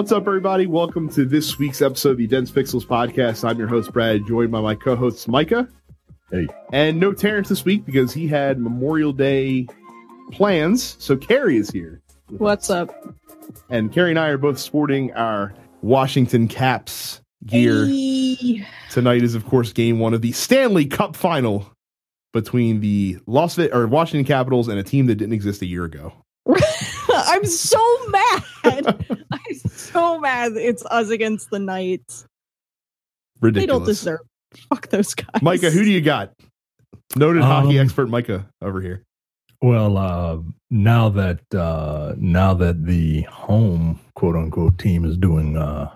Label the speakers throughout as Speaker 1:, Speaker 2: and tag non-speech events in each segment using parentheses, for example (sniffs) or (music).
Speaker 1: What's up, everybody? Welcome to this week's episode of the Dense Pixels podcast. I'm your host, Brad, joined by my co hosts, Micah.
Speaker 2: Hey.
Speaker 1: And no Terrence this week because he had Memorial Day plans. So Carrie is here.
Speaker 3: What's up?
Speaker 1: And Carrie and I are both sporting our Washington Caps gear.
Speaker 3: Hey.
Speaker 1: Tonight is, of course, game one of the Stanley Cup final between the Las Ve- or Washington Capitals and a team that didn't exist a year ago. (laughs)
Speaker 3: I'm so mad. (laughs) I'm so mad it's us against the Knights.
Speaker 1: Ridiculous.
Speaker 3: They don't deserve. Fuck those guys.
Speaker 1: Micah, who do you got? Noted
Speaker 2: Um,
Speaker 1: hockey expert Micah over here.
Speaker 2: Well, uh, now that uh, now that the home quote unquote team is doing, uh,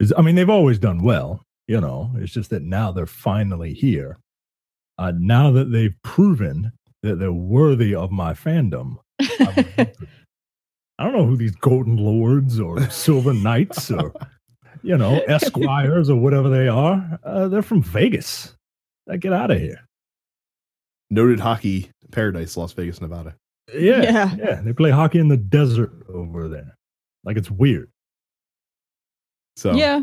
Speaker 2: is I mean they've always done well, you know. It's just that now they're finally here. Uh, now that they've proven that they're worthy of my fandom, I'm- I don't know who these Golden Lords or Silver Knights or you know Esquires or whatever they are. Uh, they're from Vegas. Uh, Get out of here.
Speaker 1: Noted hockey paradise, Las Vegas, Nevada.
Speaker 2: Yeah,
Speaker 3: Yeah.
Speaker 2: yeah, They play hockey in the desert over there. Like it's weird.
Speaker 1: So
Speaker 3: yeah.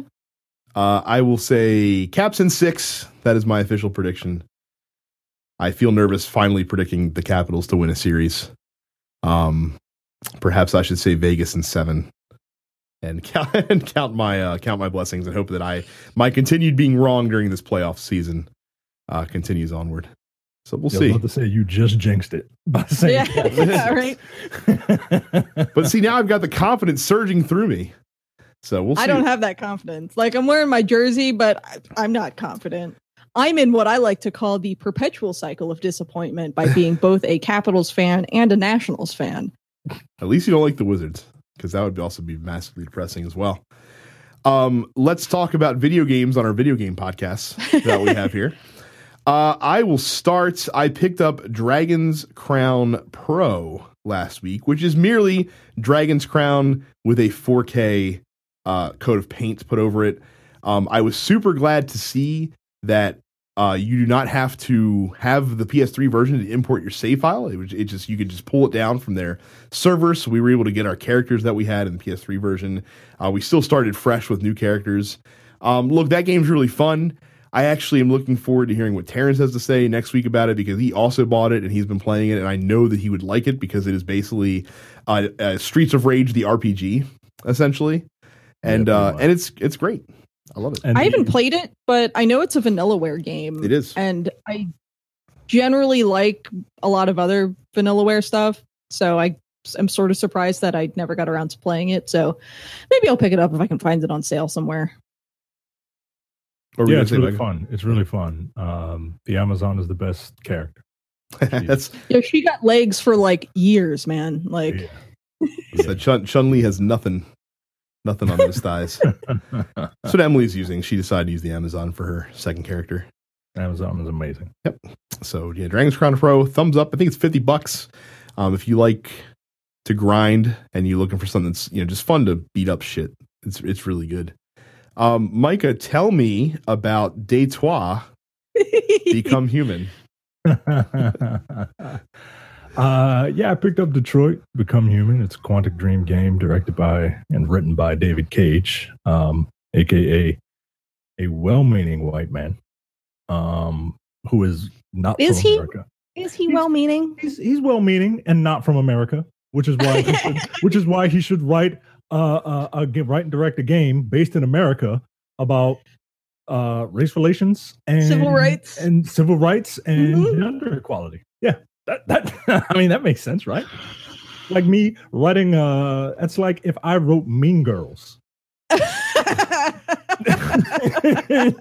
Speaker 1: uh, I will say Caps in six. That is my official prediction. I feel nervous finally predicting the Capitals to win a series. Um, perhaps I should say Vegas in seven, and (laughs) count and count my uh, count my blessings and hope that I my continued being wrong during this playoff season uh, continues onward. So we'll see
Speaker 2: I was
Speaker 1: see.
Speaker 2: about to say you just jinxed it by (laughs) saying (laughs)
Speaker 3: Yeah, yeah, right.
Speaker 2: right.
Speaker 1: But see, now I've got the confidence surging through me. So we'll see.
Speaker 3: I don't have that confidence. Like I'm wearing my jersey, but I, I'm not confident. I'm in what I like to call the perpetual cycle of disappointment by being (laughs) both a Capitals fan and a Nationals fan.
Speaker 1: At least you don't like the Wizards, because that would also be massively depressing as well. Um, let's talk about video games on our video game podcast that we have here. (laughs) Uh, I will start. I picked up Dragon's Crown Pro last week, which is merely Dragon's Crown with a 4K uh, coat of paint put over it. Um, I was super glad to see that uh, you do not have to have the PS3 version to import your save file. It, it just you could just pull it down from their servers. So we were able to get our characters that we had in the PS3 version. Uh, we still started fresh with new characters. Um, look, that game's really fun. I actually am looking forward to hearing what Terrence has to say next week about it because he also bought it and he's been playing it, and I know that he would like it because it is basically uh, uh, Streets of Rage, the RPG, essentially, and
Speaker 2: Yeah,
Speaker 1: uh, and it's it's great. I love it.
Speaker 2: And
Speaker 3: I
Speaker 2: the-
Speaker 3: haven't played it, but I know it's a vanillaware game.
Speaker 1: It is.
Speaker 3: and I generally like a lot of other vanillaware stuff. So I am sort of surprised that I never got around to playing it. So maybe I'll pick it up if I can find it on sale somewhere.
Speaker 1: Or
Speaker 2: Yeah, it's really
Speaker 1: Micah?
Speaker 2: fun. It's really fun. Um, the Amazon is the best character. (laughs)
Speaker 1: That's
Speaker 3: Yeah, she got legs for like years, man. Like
Speaker 2: Yeah.
Speaker 1: so Chun Chun Li has nothing, nothing on those thighs. (laughs) That's what Emily's using. She decided to use the Amazon for her second character.
Speaker 2: Amazon is amazing. Yep.
Speaker 1: So yeah, Dragon's Crown Pro, thumbs up. I think it's fifty bucks. Um, if you like to grind and you're looking for something that's you know just fun to beat up shit, it's it's really good. Um, Micah, tell me about Day Trois, (laughs) Become Human. (laughs)
Speaker 2: uh, yeah, I picked up Detroit, Become Human. It's a Quantic Dream game directed by and written by David Cage, um, aka a well-meaning white man, um, who is not
Speaker 3: Is
Speaker 2: from
Speaker 3: he?
Speaker 2: America.
Speaker 3: Is he well meaning?
Speaker 2: He's he's well-meaning and not from America, which is why he (laughs) should, which is why he should write uh, uh, a write and direct a game based in America about uh race relations and
Speaker 3: Civil rights.
Speaker 2: and civil rights and
Speaker 3: Mhm.
Speaker 2: gender equality. Yeah, that that (laughs) I mean that makes sense, right? Like me writing uh that's like if I wrote Mean Girls. (laughs) you know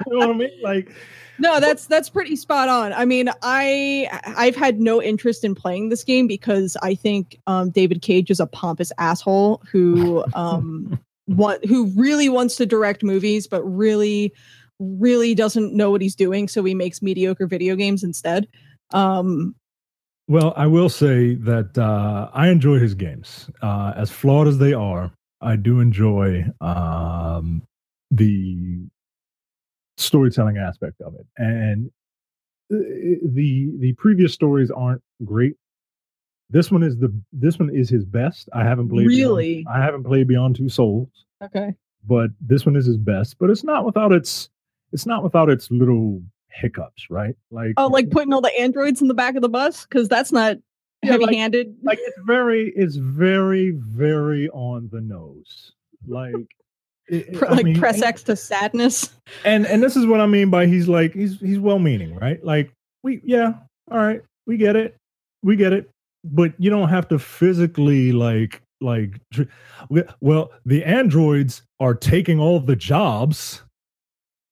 Speaker 2: what I mean? Like
Speaker 3: no, that's that's pretty spot on. I mean, I I've had no interest in playing this game because I think um, David Cage is a pompous asshole who (laughs) um want who really wants to direct movies, but really really doesn't know what he's doing, so he makes mediocre video games instead. Um,
Speaker 2: Well, I will say that uh, I enjoy his games. Uh, as flawed as they are, I do enjoy um, the storytelling aspect of it. And uh, the the previous stories aren't great. This one is the this one is his best. I haven't played Beyond-
Speaker 3: Really?
Speaker 2: I haven't played Beyond Two Souls.
Speaker 3: Okay.
Speaker 2: but this one is his best. But it's not without its it's not without its little hiccups, right? Like
Speaker 3: Oh, like putting all the androids in the back of the bus because that's not
Speaker 2: Yeah,
Speaker 3: heavy-handed.
Speaker 2: like it's very it's very very on the nose. Like it-
Speaker 3: Pr-
Speaker 2: I
Speaker 3: like
Speaker 2: mean,
Speaker 3: press X to sadness.
Speaker 2: and and this is what I mean by he's like he's he's well meaning, right? Like we yeah, all right, we get it, we get it, but you don't have to physically like like well the androids are taking all the jobs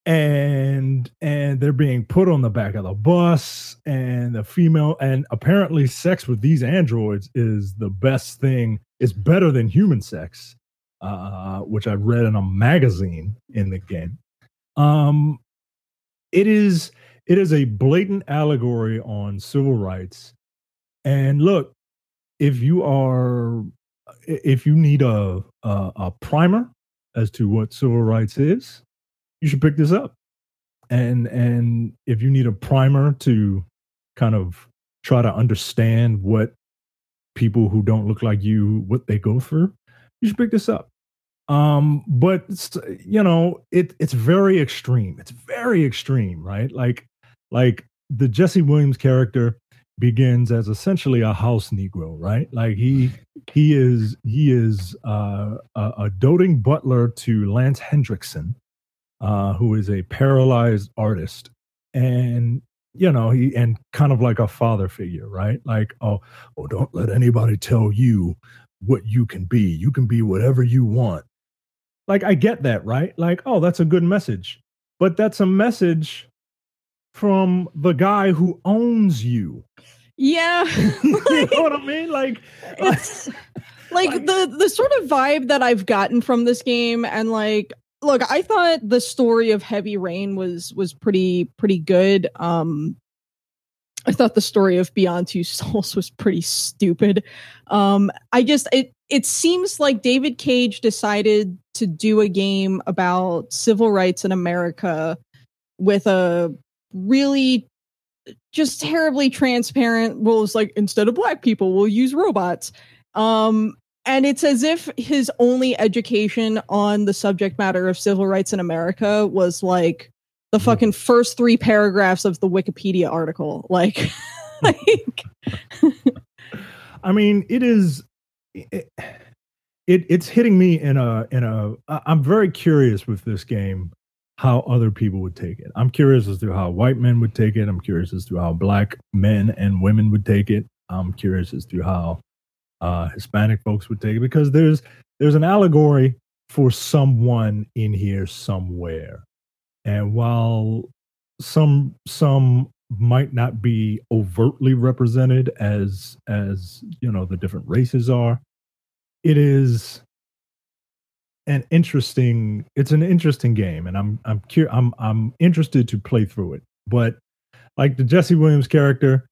Speaker 2: and and they're being put on the back of the bus and the female and apparently sex with these androids is the best thing it's better than human sex uh which i read in a magazine in the game. Um it is it is a blatant allegory on civil rights. And look if you are if you need a a, a primer as to what civil rights is you should pick this up. And and if you need a primer to kind of try to understand what people who don't look like you what they go through you should pick this up. Um but you know it it's very extreme. It's very extreme right? Like like the jesse williams character begins as essentially a house negro right? Like he he is he is uh, a, a doting butler to lance henriksen uh, who is a paralyzed artist. And you know he and kind of like a father figure right? Like oh oh don't let anybody tell you what you can be. You can be whatever you want. Like i get that right? Like oh that's a good message. But that's a message from the guy who owns you.
Speaker 3: Yeah. (laughs) (laughs)
Speaker 2: you know what i mean? Like
Speaker 3: it's (laughs) like
Speaker 2: Like-
Speaker 3: the the sort of vibe that I've gotten from this game and like look, I thought the story of Heavy Rain was was pretty pretty good. Um I thought the story of Beyond Two (laughs) Souls was pretty stupid. Um I just it it seems like David Cage decided to do a game about civil rights in America with a really just terribly transparent rules like instead of black people we'll use robots um and it's as if his only education on the subject matter of civil rights in america was like the
Speaker 2: Mhm.
Speaker 3: fucking first three paragraphs of the wikipedia article (laughs) like like
Speaker 2: I mean, it is it, it it's hitting me in a in a. I'm very curious with this game how other people would take it. I'm curious as to how white men would take it. I'm curious as to how black men and women would take it. I'm curious as to how uh Hispanic folks would take it because there's there's an allegory for someone in here somewhere. And while some some might not be overtly represented as as you know the different races are it is an interesting it's an interesting game and i'm i'm cur- i'm i'm interested to play through it but like the jesse williams character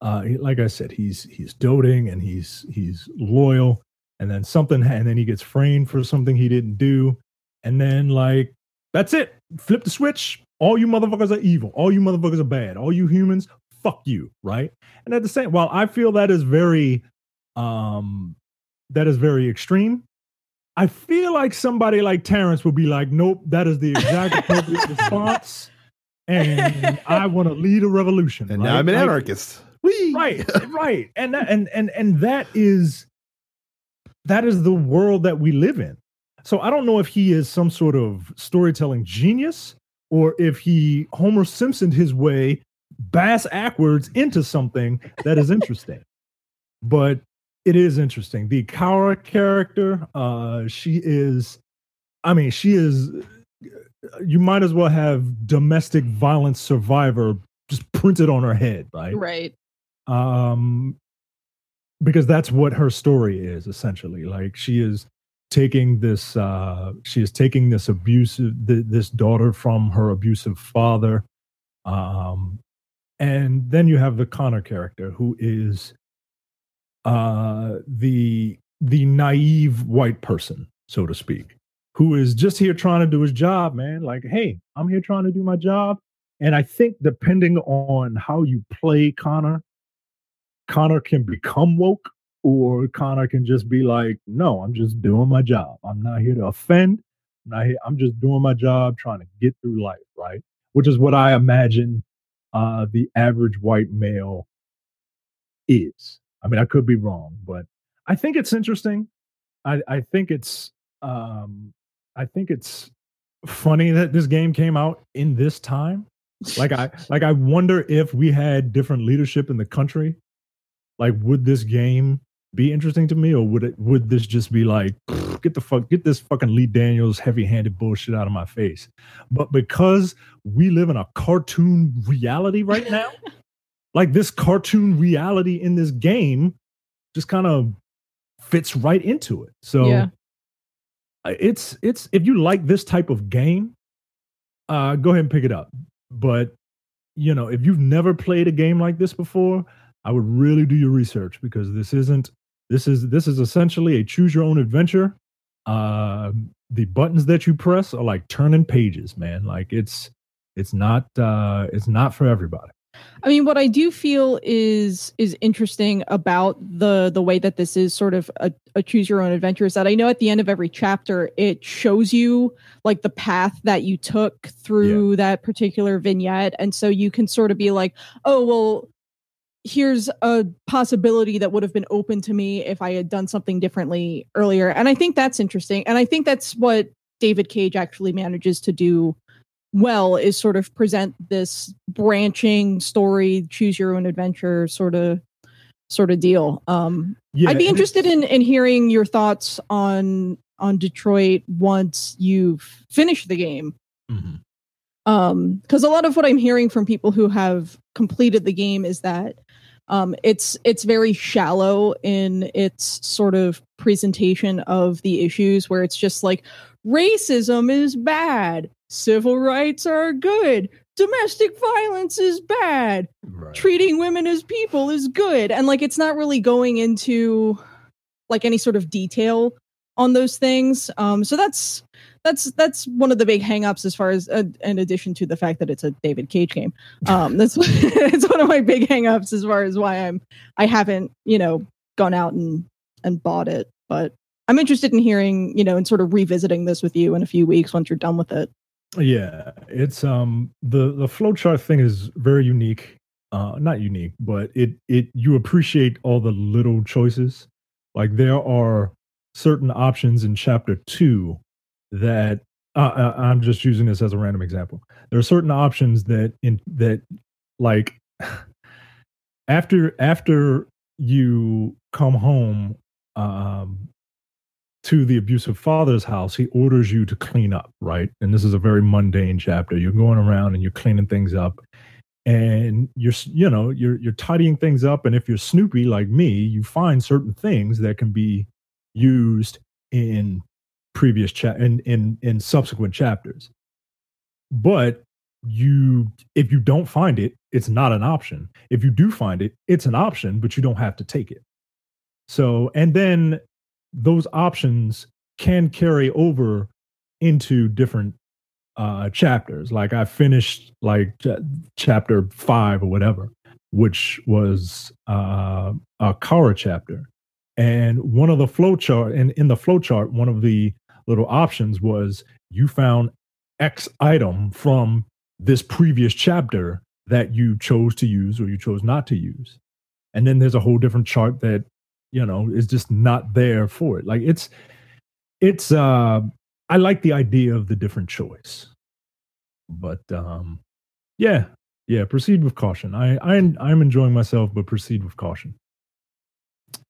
Speaker 2: uh like i said he's he's doting and he's he's loyal. And then something and then he gets framed for something he didn't do. And then like that's it. Flip the switch. All you motherfuckers are evil. All you motherfuckers are bad. All you humans fuck you right? And at the same while i feel that is very um that is very extreme i feel like somebody like terrence would be like nope that is the exact (laughs) appropriate response and i want to lead a revolution
Speaker 1: And
Speaker 2: right?
Speaker 1: now I'm an
Speaker 2: Like,
Speaker 1: anarchist. Whee!
Speaker 2: right (laughs) right. And that, and and and that is that is the world that we live in. So i don't know if he is some sort of storytelling genius or if he homer simpsoned his way bass backwards into something that is interesting. (laughs) But it is interesting. The kara character uh she is i mean she is you might as well have domestic violence survivor just printed on her head right?
Speaker 3: Right
Speaker 2: um because that's what her story is essentially. Like she is taking this uh she is taking this abusive th- this daughter from her abusive father um and then you have the connor character who is uh the the naive white person so to speak who is just here trying to do his job man. Like hey i'm here trying to do my job. And i think depending on how you play connor Connor can become woke or Connor can just be like, no, I'm just doing my job. I'm not here to offend. I'm not here. I'm just doing my job, trying to get through life, right? Which is what I imagine uh, the average white male is. I mean, I could be wrong, but I think it's interesting. I, I think it's um, I think it's funny that this game came out in this time. Like I like I wonder if we had different leadership in the country, like would this game be interesting to me, or would it would this just be like (sniffs) get the fuck get this fucking Lee Daniels heavy handed bullshit out of my face? But because we live in a cartoon reality right (laughs) now, like this cartoon reality in this game just kind of fits right into it. So
Speaker 3: Yeah.
Speaker 2: it's it's if you like this type of game, uh go ahead and pick it up. But you know, if you've never played a game like this before, I would really do your research because this isn't this is this is essentially a choose your own adventure. Uh the buttons that you press are like turning pages, man. Like it's it's not uh it's not for everybody.
Speaker 3: I mean, what I do feel is is interesting about the the way that this is sort of a, a choose your own adventure is that I know at the end of every chapter it shows you like the path that you took through that particular vignette, and so you can sort of be like, oh well, here's a possibility that would have been open to me if I had done something differently earlier, and I think that's interesting, and I think that's what David Cage actually manages to do well is sort of present this branching story choose your own adventure sort of sort of deal. Um
Speaker 2: Yeah,
Speaker 3: i'd be interested in in hearing your thoughts on on detroit once you've finished the game.
Speaker 2: Mhm.
Speaker 3: um because a lot of what i'm hearing from people who have completed the game is that um it's it's very shallow in its sort of presentation of the issues where it's just like racism is bad civil rights are good domestic violence is bad
Speaker 2: Right.
Speaker 3: treating women as people is good and like it's not really going into like any sort of detail on those things um so that's that's that's one of the big hangups as far as uh, in addition to the fact that it's a David Cage game um that's (laughs) it's one of my big hangups as far as why I'm I haven't you know gone out and and bought it but I'm interested in hearing you know and sort of revisiting this with you in a few weeks once you're done with it
Speaker 2: Yeah, it's um the the flowchart thing is very unique. Uh not unique, but it it you appreciate all the little choices. Like there are certain options in chapter 2 that uh, uh, I'm just using this as a random example. There are certain options that in that like (sighs) after after you come home um to the abusive father's house, he orders you to clean up, right? And this is a very mundane chapter. You're going around and you're cleaning things up, and you're you know you're you're tidying things up. And if you're Snoopy like me, you find certain things that can be used in previous cha- in in in subsequent chapters. But you if you don't find it, it's not an option. If you do find it, it's an option, but you don't have to take it. So, and then those options can carry over into different uh chapters like i finished like ch- chapter 5 or whatever which was uh a Kara chapter and one of the flow chart and in the flow chart one of the little options was you found x item from this previous chapter that you chose to use or you chose not to use. And then there's a whole different chart that you know is just not there for it. Like it's it's uh i like the idea of the different choice. But um yeah yeah proceed with caution. I i i'm enjoying myself but proceed with caution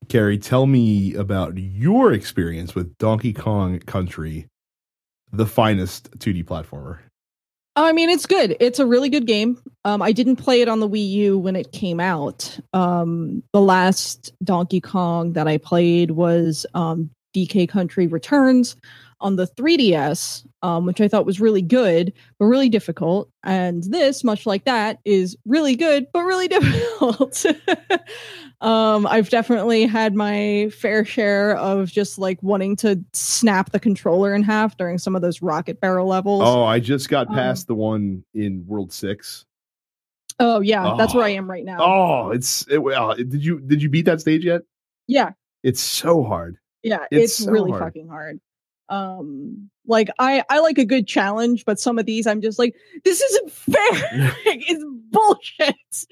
Speaker 1: Carrie, tell me about your experience with Donkey Kong Country, the finest 2D platformer.
Speaker 3: I mean, it's good. It's a really good game. Um, I didn't play it on the Wii U when it came out. Um, the last Donkey Kong that I played was um, DK Country Returns on the 3DS, um, which I thought was really good, but really difficult. And this, much like that, is really good, but really (laughs) difficult. (laughs) um, I've definitely had my fair share of just like wanting to snap the controller in half during some of those rocket barrel levels.
Speaker 1: Oh, I just got
Speaker 3: Um,
Speaker 1: past the one in World 6.
Speaker 3: Oh yeah, that's where I
Speaker 1: Oh.
Speaker 3: am right now.
Speaker 1: Oh, it's it, well, did you did you beat that stage yet?
Speaker 3: Yeah,
Speaker 1: It's so hard.
Speaker 3: yeah,
Speaker 1: It's
Speaker 3: it's,
Speaker 1: so
Speaker 3: really
Speaker 1: hard.
Speaker 3: fucking hard. Um, like I I like a good challenge, but some of these I'm just like, this isn't fair. (laughs) (laughs) it's bullshit.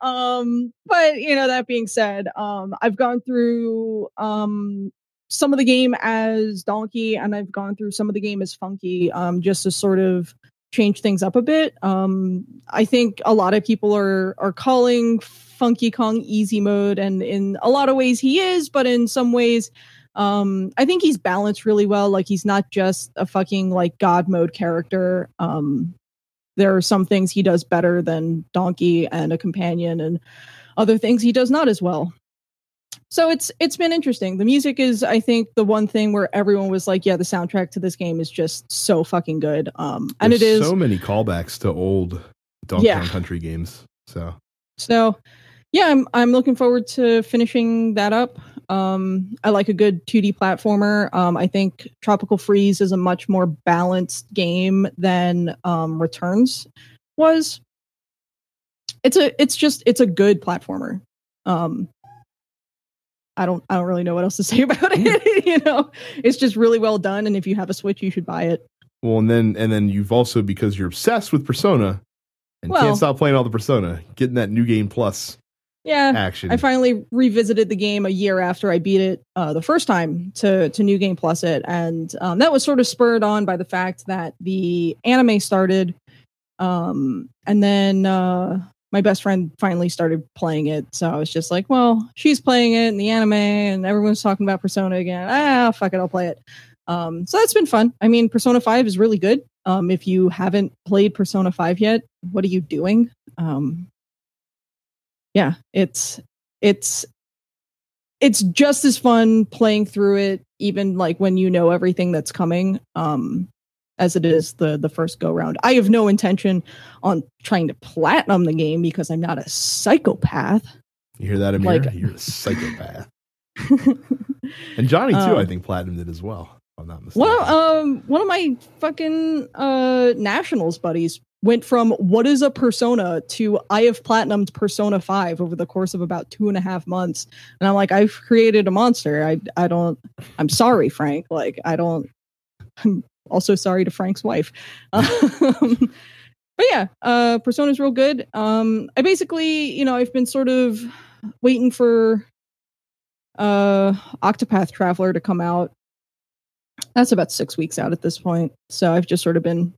Speaker 3: Um, but you know, that being said, um, I've gone through um some of the game as Donkey, and I've gone through some of the game as Funky, um, just to sort of change things up a bit. Um, I think a lot of people are are calling Funky Kong easy mode, and in a lot of ways he is, but in some ways, um, I think he's balanced really well. Like he's not just a fucking like God mode character. Um, there are some things he does better than Donkey and a companion, and other things he does not as well. So it's it's been interesting. The music is, I think, the one thing where everyone was like, "Yeah, the soundtrack to this game is just so fucking good." Um, and
Speaker 1: There's
Speaker 3: it is
Speaker 1: so many callbacks to old Donkey
Speaker 3: Yeah.
Speaker 1: Country games. So
Speaker 3: So, yeah, I'm I'm looking forward to finishing that up. Um, I like a good 2D platformer. Um, I think Tropical Freeze is a much more balanced game than um, Returns was. It's a it's just it's a good platformer. Um, I don't I don't really know what else to say (laughs) about it. (laughs) you know, it's just really well done, and if you have a Switch, you should buy it.
Speaker 1: well, and then and then you've also because you're obsessed with Persona and
Speaker 3: Well-
Speaker 1: can't stop playing all the Persona, getting that new game plus
Speaker 3: Yeah,
Speaker 1: action.
Speaker 3: I finally revisited the game a year after I beat it uh, the first time to to New Game Plus it, and um, that was sort of spurred on by the fact that the anime started, um, and then uh, my best friend finally started playing it. So I was just like, well, she's playing it in the anime, and everyone's talking about Persona again. Ah, fuck it, I'll play it. Um, so that's been fun. I mean, Persona Five is really good. Um, if you haven't played Persona Five yet, what are you doing? Um, yeah, it's it's it's just as fun playing through it, even like when you know everything that's coming, um, as it is the the first go round. I have no intention on trying to platinum the game because I'm not a psychopath.
Speaker 1: you hear that, Amir?
Speaker 3: like-
Speaker 1: you're a psychopath. (laughs) And Johnny too,
Speaker 3: Um,
Speaker 1: I think platinum did as well. If I'm not mistaken.
Speaker 3: Of, um one of my fucking uh nationals buddies went from what is a persona to I have platinumed Persona 5 over the course of about two and a half months. And I'm like, I've created a monster. I I don't I'm sorry, Frank. Like I don't I'm also sorry to Frank's wife. (laughs) Um, but yeah, uh Persona's real good. Um I basically, you know, I've been sort of waiting for uh Octopath Traveler to come out that's about six weeks out at this point. So I've just sort of been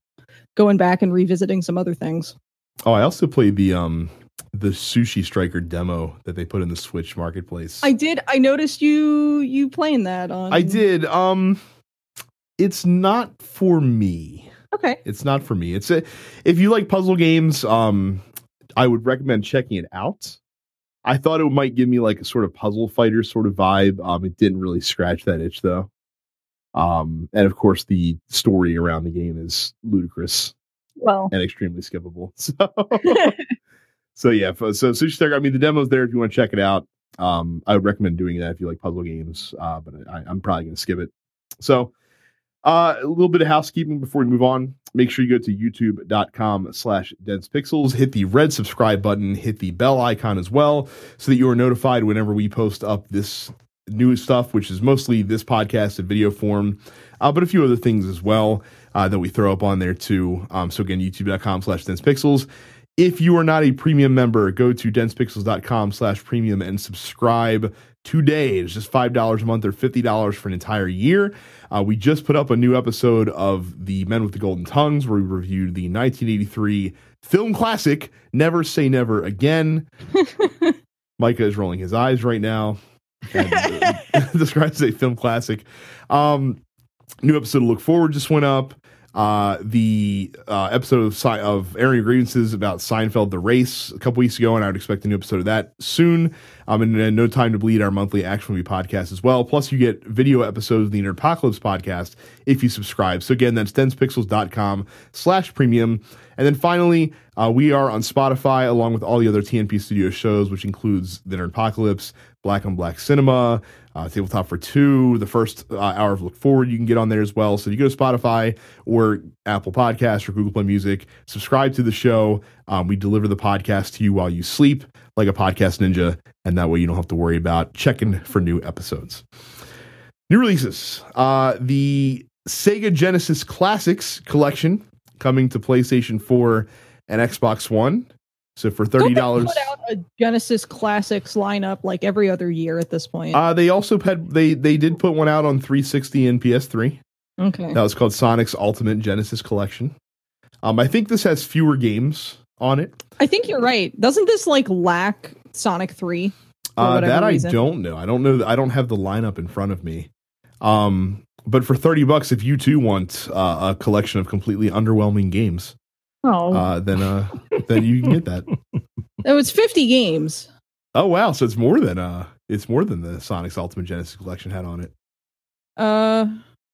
Speaker 3: going back and revisiting some other things.
Speaker 1: oh, I also played the um the Sushi Striker demo that they put in the Switch marketplace.
Speaker 3: I did. I noticed you you playing that on.
Speaker 1: I did. Um, it's not for me.
Speaker 3: Okay.
Speaker 1: It's not for me. It's a, if you like puzzle games, um, I would recommend checking it out. I thought it might give me like a sort of puzzle fighter sort of vibe. Um, it didn't really scratch that itch though. Um, and of course, the story around the game is ludicrous
Speaker 3: Well,
Speaker 1: and extremely skippable. (laughs) So, (laughs) so yeah. f- So Sushi Striker. I mean, the demo's there if you want to check it out. Um, I would recommend doing that if you like puzzle games. Uh, but I, I'm probably going to skip it. So, uh, a little bit of housekeeping before we move on. Make sure you go to youtube.com slash dense pixels, hit the red subscribe button, hit the bell icon as well, so that you are notified whenever we post up this new stuff, which is mostly this podcast in video form, uh, but a few other things as well uh, that we throw up on there too. Um, so again, youtube.com slash dense pixels. If you are not a premium member, go to densepixels.com slash premium and subscribe today. It's just $5 a month or $50 for an entire year. Uh, we just put up a new episode of The Men with the Golden Tongues where we reviewed the 1983 film classic, Never Say Never Again. (laughs) Micah is rolling his eyes right now. And, uh, (laughs) describes a film classic. Um, new episode of look forward just went up. Uh, the uh, episode of, Se- of airing grievances about Seinfeld the race a couple weeks ago, and I would expect a new episode of that soon. Um, and then No Time to Bleed, our monthly action movie podcast as well. Plus, you get video episodes of the Nerdpocalypse podcast if you subscribe. So again, that's densepixels.com slash premium. And then finally, uh, we are on Spotify along with all the other TNP Studio shows, which includes The Nerdpocalypse, Black on Black Cinema, uh, Tabletop for Two, the first uh, hour of Look Forward, you can get on there as well. So you go to Spotify or Apple Podcasts or Google Play Music, subscribe to the show. Um, we deliver the podcast to you while you sleep, like a podcast ninja, and that way you don't have to worry about checking for new episodes. New releases: uh, the Sega Genesis Classics collection coming to PlayStation 4 and Xbox One. So for thirty dollars,
Speaker 3: put out a Genesis Classics lineup like every other year at this point.
Speaker 1: uh, they also had they they did put one out on 360 and PS3.
Speaker 3: okay.
Speaker 1: That was called Sonic's Ultimate Genesis Collection. Um, I think this has fewer games on it.
Speaker 3: I think you're right. Doesn't this like lack Sonic 3?
Speaker 1: Uh, that I
Speaker 3: reason.
Speaker 1: don't know. I don't know. I don't have the lineup in front of me. Um, but for thirty bucks, if you too want uh, a collection of completely underwhelming games,
Speaker 3: Oh,
Speaker 1: uh, then uh, then you can get that. (laughs)
Speaker 3: oh, it's 50 games.
Speaker 1: Oh wow! So it's more than uh, it's more than the Sonic's Ultimate Genesis Collection had on it.
Speaker 3: Uh,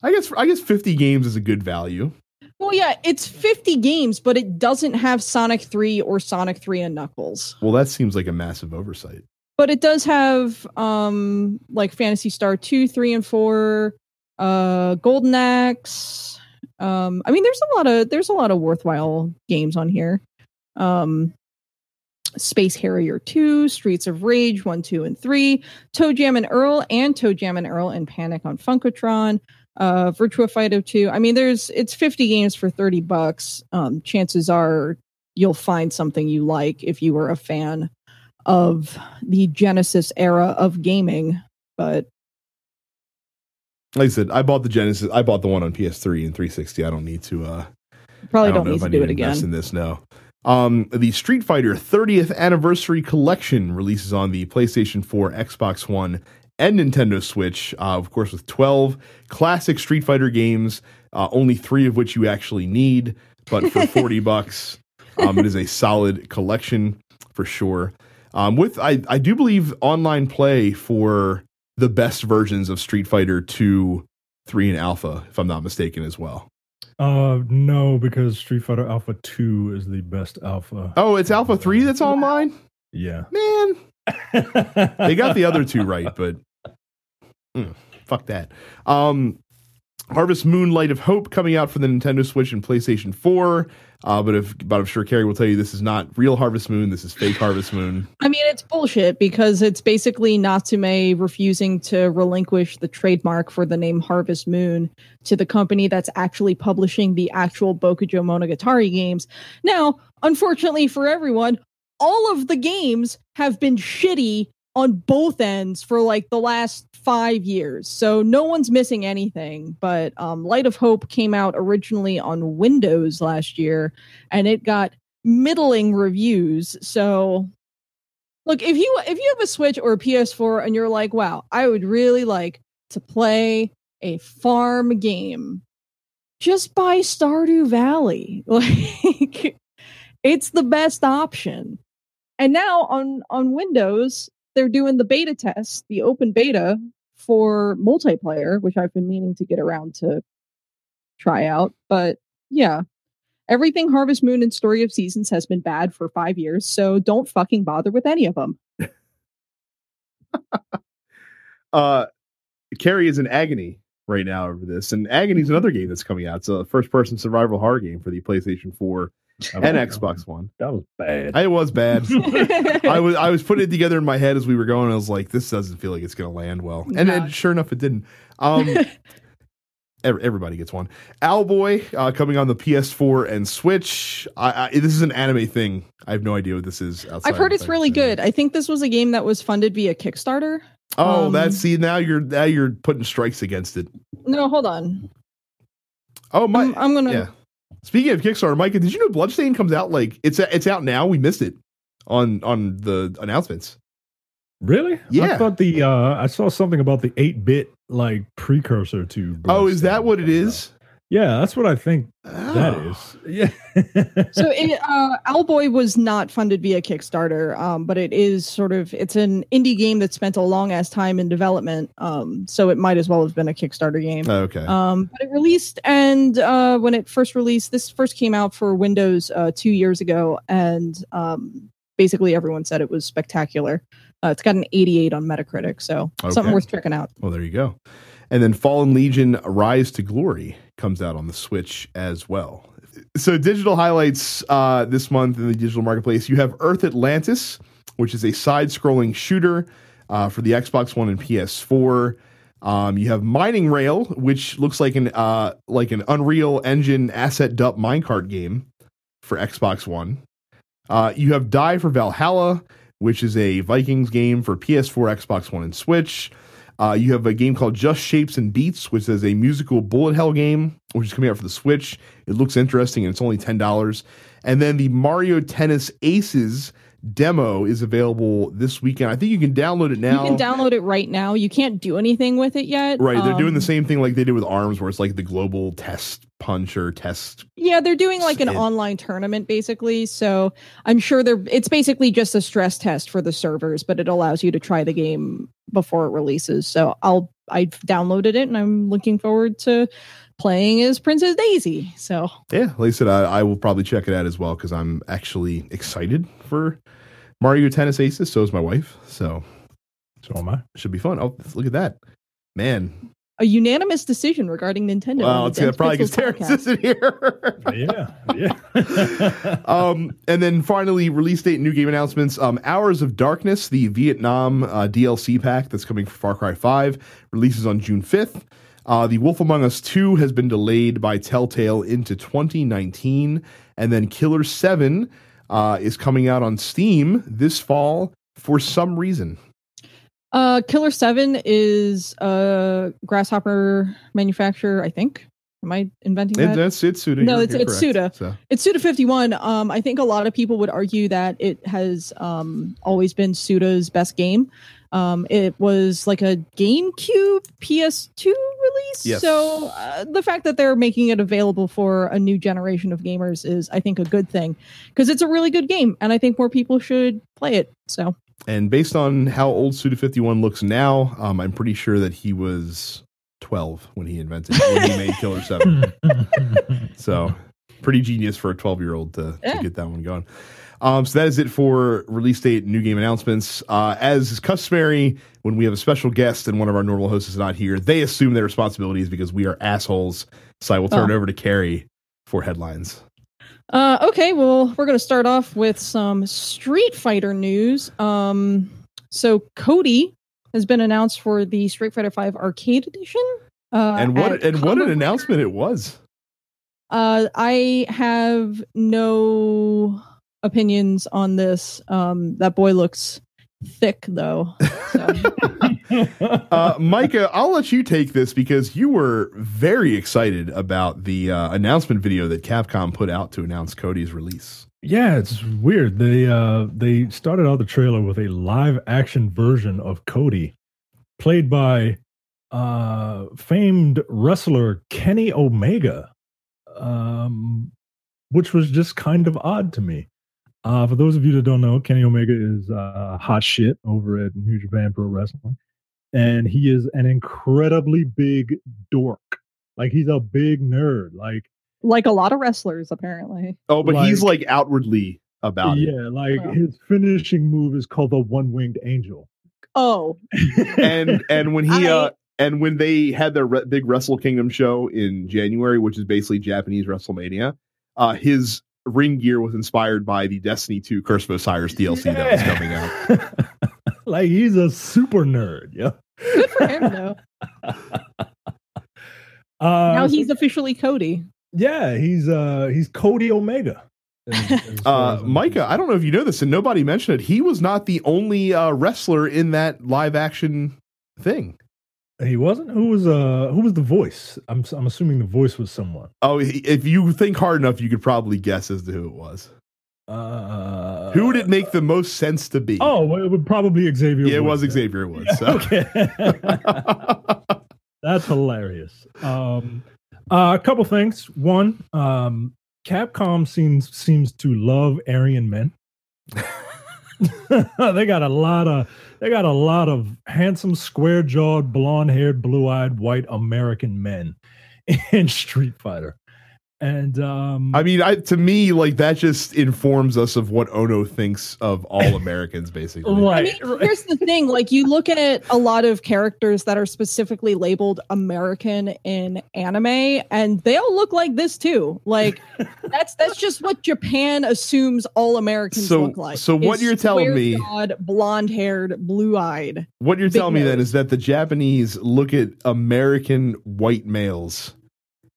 Speaker 1: I guess I guess fifty games is a good value.
Speaker 3: well, yeah, it's 50 games, but it doesn't have Sonic 3 or Sonic 3 and Knuckles.
Speaker 1: Well, that seems like a massive oversight.
Speaker 3: But it does have um like Phantasy Star 2, 3 and 4, uh Golden Axe. Um I mean there's a lot of there's a lot of worthwhile games on here. Um Space Harrier 2, Streets of Rage 1, 2, and 3, ToeJam and Earl, and ToeJam and Earl and Panic on Funkotron, uh, Virtua Fighter 2. I mean, there's it's 50 games for 30 bucks. Um, chances are you'll find something you like if you were a fan of the Genesis era of gaming. But
Speaker 1: Like I said, I bought the Genesis. I bought the one on PS3 and 360. I don't need to. uh
Speaker 3: probably don't,
Speaker 1: know
Speaker 3: need to
Speaker 1: I
Speaker 3: do
Speaker 1: need
Speaker 3: it again.
Speaker 1: in this. No. Um, the Street Fighter 30th Anniversary Collection releases on the PlayStation 4, Xbox One, and Nintendo Switch. Uh, of course, with 12 classic Street Fighter games, uh, only three of which you actually need. But for (laughs) 40 bucks, um, it is a solid collection for sure. Um, with I, I do believe online play for the best versions of Street Fighter 2, 3, and Alpha, if I'm not mistaken, as well.
Speaker 2: Uh, no, because Street Fighter Alpha Two is the best alpha.
Speaker 1: Oh, it's Alpha 3 that's online?
Speaker 2: Yeah,
Speaker 1: Man, they got the other two right, (laughs) but mm, fuck that. Um, Harvest Moon Light of Hope coming out for the Nintendo Switch and PlayStation 4. Uh, but if but I'm sure Carrie will tell you this is not real Harvest Moon. This is fake Harvest Moon.
Speaker 3: I mean, it's bullshit because it's basically Natsume refusing to relinquish the trademark for the name Harvest Moon to the company that's actually publishing the actual Bokujo Monogatari games. Now, unfortunately for everyone, all of the games have been shitty on both ends for like the last five years. So no one's missing anything. But um, Light of Hope came out originally on Windows last year and it got middling reviews. So look, if you if you have a Switch or a PS4 and you're like, wow, I would really like to play a farm game, just buy Stardew Valley. (laughs) Like it's the best option. And now on on Windows, they're doing the beta test, the open beta for multiplayer, which I've been meaning to get around to try out. But yeah, everything Harvest Moon and Story of Seasons has been bad for five years, so don't fucking bother with any of them. (laughs)
Speaker 1: Uh, Carrie is in agony right now over this, and Agony is another game that's coming out. It's a first-person survival horror game for the PlayStation 4 and Xbox One.
Speaker 2: That was bad.
Speaker 1: It was bad. (laughs) I was I was putting it together in my head as we were going. I was like, this doesn't feel like it's going to land well, and
Speaker 3: No.
Speaker 1: then sure enough, it didn't. Um, (laughs) ev- everybody gets one. Owlboy uh, coming on the PS4 and Switch. I, I, this is an anime thing. I have no idea what this is. Outside
Speaker 3: I've heard it's really
Speaker 1: Titan.
Speaker 3: good. I think this was a game that was funded via Kickstarter.
Speaker 1: Oh,
Speaker 3: Um,
Speaker 1: that's see now you're now you're putting strikes against it.
Speaker 3: No, hold on.
Speaker 1: Oh my,
Speaker 3: I'm, I'm gonna.
Speaker 1: yeah. Speaking of Kickstarter, Micah, did you know Bloodstain comes out like it's it's out now? We missed it on on the announcements.
Speaker 2: Really?
Speaker 1: Yeah.
Speaker 2: I thought the uh I saw something about the eight bit like precursor to.
Speaker 1: Oh, is that what it is?
Speaker 2: Yeah, that's what I think that
Speaker 1: Oh.
Speaker 2: is. Yeah. (laughs)
Speaker 3: So it, uh, Owlboy was not funded via Kickstarter, um, but it is sort of it's an indie game that spent a long ass time in development. Um, so it might as well have been a Kickstarter game.
Speaker 1: Oh, okay.
Speaker 3: Um, but it released, and uh, when it first released, this first came out for Windows uh, two years ago, and um, basically everyone said it was spectacular. Uh, it's got an 88 on Metacritic, so
Speaker 1: Okay.
Speaker 3: something worth checking out.
Speaker 1: Well, there you go. And then Fallen Legion Rise to Glory comes out on the Switch as well. So, digital highlights uh, this month in the digital marketplace you have Earth Atlantis, which is a side scrolling shooter uh, for the Xbox One and PS4. Um, you have Mining Rail, which looks like an uh, like an Unreal Engine asset dump minecart game for Xbox One. Uh, you have Die for Valhalla, which is a Vikings game for PS4, Xbox One, and Switch. Uh, you have a game called Just Shapes and Beats, which is a musical bullet hell game, which is coming out for the Switch. It looks interesting and it's only ten dollars. And then the Mario Tennis Aces demo is available this weekend. I think you can download it now.
Speaker 3: You can download it right now. You can't do anything with it yet.
Speaker 1: Right, they're doing the
Speaker 3: Um,
Speaker 1: same thing like they did with Arms, where it's like the global test punch or test.
Speaker 3: Yeah, they're doing like an
Speaker 1: It-
Speaker 3: online tournament basically. So I'm sure they're it's basically just a stress test for the servers, but it allows you to try the game before it releases. So I'll I've downloaded it and I'm looking forward to playing as Princess Daisy. So
Speaker 1: Yeah, like I said, I, I will probably check it out as well because I'm actually excited for Mario Tennis Aces. So is my wife, so
Speaker 2: So am I.
Speaker 1: should be fun. Oh, look at that, man!
Speaker 3: A unanimous decision regarding Nintendo.
Speaker 1: Well,
Speaker 3: on
Speaker 1: it's gonna probably because
Speaker 3: Pixels
Speaker 1: Terrence isn't (laughs) here.
Speaker 2: Yeah, yeah. (laughs) (laughs)
Speaker 1: um, and then finally, release date, new game announcements. Um, Hours of Darkness, the Vietnam uh, DLC pack that's coming for Far Cry 5, releases on June 5th. Uh, the Wolf Among Us 2 has been delayed by Telltale into 2019. And then Killer 7 uh, is coming out on Steam this fall for some reason.
Speaker 3: Uh, Killer Seven is a grasshopper manufacturer. I think. Am I inventing
Speaker 1: It,
Speaker 3: that?
Speaker 1: that's it's Suda.
Speaker 3: No, it's- it's. Suda.
Speaker 1: So,
Speaker 3: It's Suda 51. Um, I think a lot of people would argue that it has um, always been Suda's best game. Um, it was like a GameCube PS2 release.
Speaker 1: Yes.
Speaker 3: So uh, the fact that they're making it available for a new generation of gamers is, I think, a good thing because it's a really good game and I think more people should play it. So
Speaker 1: and based on how old Suda 51 looks now, um, I'm pretty sure that he was 12 when he invented when he made Killer (laughs) 7. So pretty genius for a 12 year old to,
Speaker 3: Yeah.
Speaker 1: to get that one going. Um, so that is it for release date, new game announcements. Uh, as is customary, when we have a special guest and one of our normal hosts is not here, they assume their responsibilities because we are assholes. So I will turn
Speaker 3: Oh.
Speaker 1: it over to Carrie for headlines.
Speaker 3: Uh, okay, well, we're going to start off with some Street Fighter news. Um, so Cody has been announced for the Street Fighter V Arcade Edition. Uh,
Speaker 1: and what
Speaker 3: at
Speaker 1: and what an announcement it was.
Speaker 3: Uh, I have no opinions on this. Um, that boy looks thick, though. So. (laughs)
Speaker 1: Uh, Micah, I'll let you take this because you were very excited about the uh, announcement video that Capcom put out to announce Cody's release.
Speaker 2: Yeah, it's weird. They uh they started out the trailer with a live action version of Cody, played by uh famed wrestler Kenny Omega. Um which was just kind of odd to me. Uh for those of you that don't know, Kenny Omega is uh hot shit over at New Japan Pro Wrestling. And he is an incredibly big dork. Like he's a big nerd. Like
Speaker 3: like a lot of wrestlers, apparently.
Speaker 1: Oh, but
Speaker 2: Like-
Speaker 1: he's like outwardly about it.
Speaker 2: yeah, like
Speaker 3: Wow.
Speaker 2: his finishing move is called the one winged angel.
Speaker 3: Oh,
Speaker 1: and and when he (laughs) uh and when they had their re- big Wrestle Kingdom show in January, which is basically Japanese WrestleMania, uh, his ring gear was inspired by the Destiny 2 Curse of Osiris DLC that was coming out.
Speaker 2: out. (laughs) like he's a super nerd. Yeah.
Speaker 3: good for him, though. (laughs)
Speaker 2: Uh,
Speaker 3: now he's officially Cody.
Speaker 2: yeah, he's uh he's Cody Omega. As- (laughs) as
Speaker 1: Uh,
Speaker 2: as I'm
Speaker 1: Micah, I don't know if you know this, and nobody mentioned it. He was not the only uh, wrestler in that live action thing.
Speaker 2: He wasn't. Who was uh who was the voice? I'm I'm assuming the voice was someone.
Speaker 1: Oh, if you think hard enough, you could probably guess as to who it was.
Speaker 2: Uh
Speaker 1: Who would it make the most sense to be?
Speaker 2: Oh, well, it would probably Xavier.
Speaker 1: yeah, it was
Speaker 2: then.
Speaker 1: Xavier Woods. So.
Speaker 2: Okay. (laughs) That's hilarious. Um, uh, a couple things. One, um, Capcom seems seems to love Aryan men. (laughs) they got a lot of they got a lot of handsome, square jawed, blonde haired, blue eyed, white American men (laughs) in Street Fighter. And um,
Speaker 1: I mean, I to me, like that just informs us of what Ono thinks of all (laughs) Americans, basically.
Speaker 3: I
Speaker 2: right,
Speaker 3: mean, here's the thing: like you look at a lot of characters that are specifically labeled American in anime, and they all look like this too. Like (laughs) that's that's just what Japan assumes all Americans
Speaker 1: So-
Speaker 3: look like.
Speaker 1: so what you're telling me-
Speaker 3: square-jawed, blonde-haired, blue-eyed.
Speaker 1: What you're
Speaker 3: Big
Speaker 1: telling me then is that the Japanese look at American white males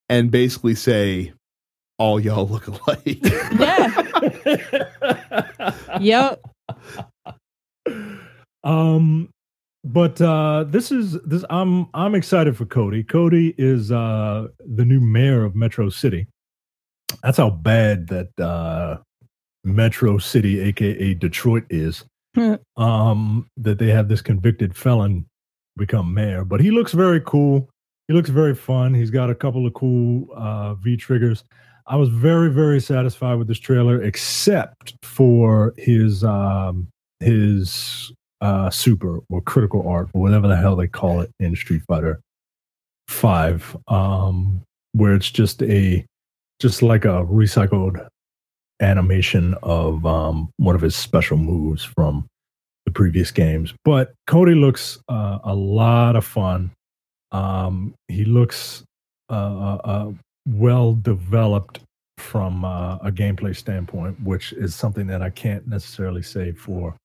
Speaker 1: and basically say, "All y'all look alike." (laughs)
Speaker 3: Yeah. (laughs) yep.
Speaker 2: um but uh this is this i'm i'm excited for cody. Cody is uh the new mayor of metro city. That's how bad that uh metro city aka detroit is um that they have this convicted felon become mayor. But he looks very cool. He looks very fun. He's got a couple of cool uh v triggers i was very very satisfied with this trailer except for his um his uh super or critical art or whatever the hell they call it in street fighter 5 um where it's just a just like a recycled animation of um one of his special moves from the previous games. But cody looks uh, a lot of fun. Um he looks uh, uh, uh well developed from uh, a gameplay standpoint which is something that i can't necessarily say for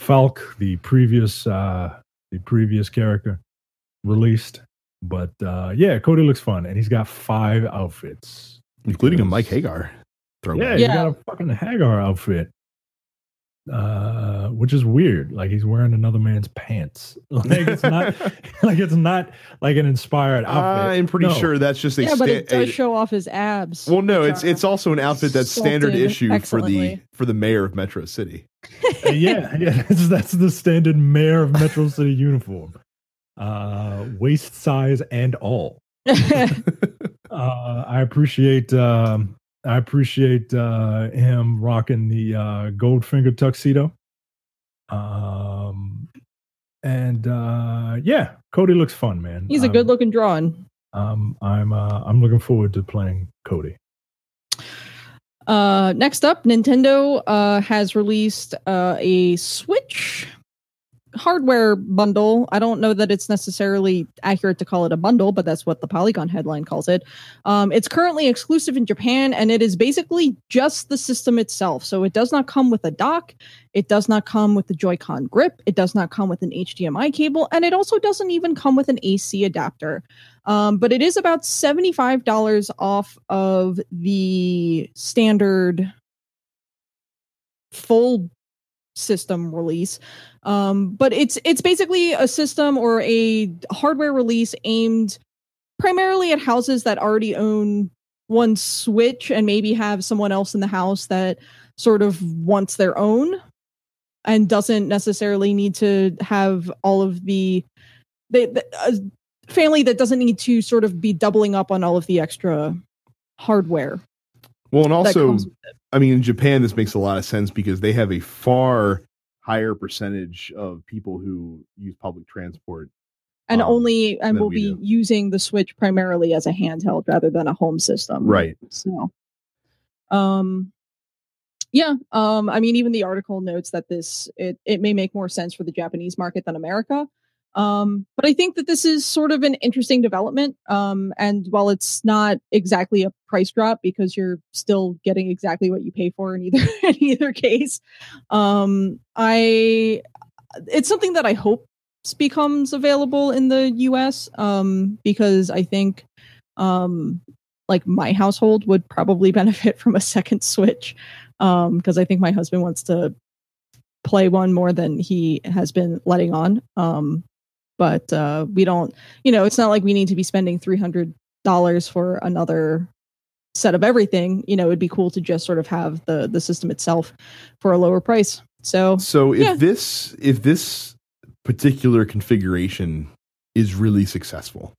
Speaker 2: Falke, the previous uh the previous character released. But uh yeah, Cody looks fun and he's got five outfits.
Speaker 1: including a Mike Haggar
Speaker 2: Yeah,
Speaker 1: throwback.
Speaker 2: he's got a fucking Haggar outfit. Uh which is weird. Like he's wearing another man's pants. (laughs) Like it's not (laughs) like it's not like an inspired outfit.
Speaker 1: I'm pretty
Speaker 2: No.
Speaker 1: sure that's just a
Speaker 3: Yeah, but it does
Speaker 1: a-
Speaker 3: show off his abs.
Speaker 1: Well, no, it's it's also an outfit that's standard issue for the for the mayor of Metro City. (laughs)
Speaker 2: Uh, yeah, yeah, that's, that's the standard mayor of Metro City uniform. Uh waist size and all. uh, I appreciate um, I appreciate uh, him rocking the uh, Goldfinger tuxedo. Um, and uh, yeah, Cody looks fun, man.
Speaker 3: He's a good looking drawing.
Speaker 2: Um, I'm uh, I'm looking forward to playing Cody.
Speaker 3: Uh, next up, Nintendo uh, has released uh, a Switch hardware bundle. I don't know that it's necessarily accurate to call it a bundle, but that's what the Polygon headline calls it. Um, it's currently exclusive in Japan, and it is basically just the system itself. So it does not come with a dock. It does not come with the Joy-Con grip. It does not come with an HDMI cable, and it also doesn't even come with an AC adapter. Um, but it is about $75 off of the standard full system release. Um, but it's it's basically a system or a hardware release aimed primarily at houses that already own one Switch and maybe have someone else in the house that sort of wants their own and doesn't necessarily need to have all of the the, the a family that doesn't need to sort of be doubling up on all of the extra hardware
Speaker 1: Well, and also,
Speaker 3: comes with it.
Speaker 1: I mean, in Japan, this makes a lot of sense because they have a far higher percentage of people who use public transport.
Speaker 3: and
Speaker 1: um,
Speaker 3: only and will be
Speaker 1: do.
Speaker 3: using the Switch primarily as a handheld rather than a home system.
Speaker 1: Right.
Speaker 3: So, um, yeah. Um, I mean, even the article notes that this it it may make more sense for the Japanese market than America. Um, but I think that this is sort of an interesting development. Um, and while it's not exactly a price drop because you're still getting exactly what you pay for in either (laughs) in either case, um, I it's something that I hope becomes available in the US um, because I think um, like my household would probably (laughs) benefit from a second Switch because I think my husband wants to play one more than he has been letting on. Um, but uh, we don't, you know, it's not like we need to be spending three hundred dollars for another set of everything. You know, it'd be cool to just sort of have the the system itself for a lower price. So
Speaker 1: So if
Speaker 3: Yeah.
Speaker 1: this if this particular configuration is really successful,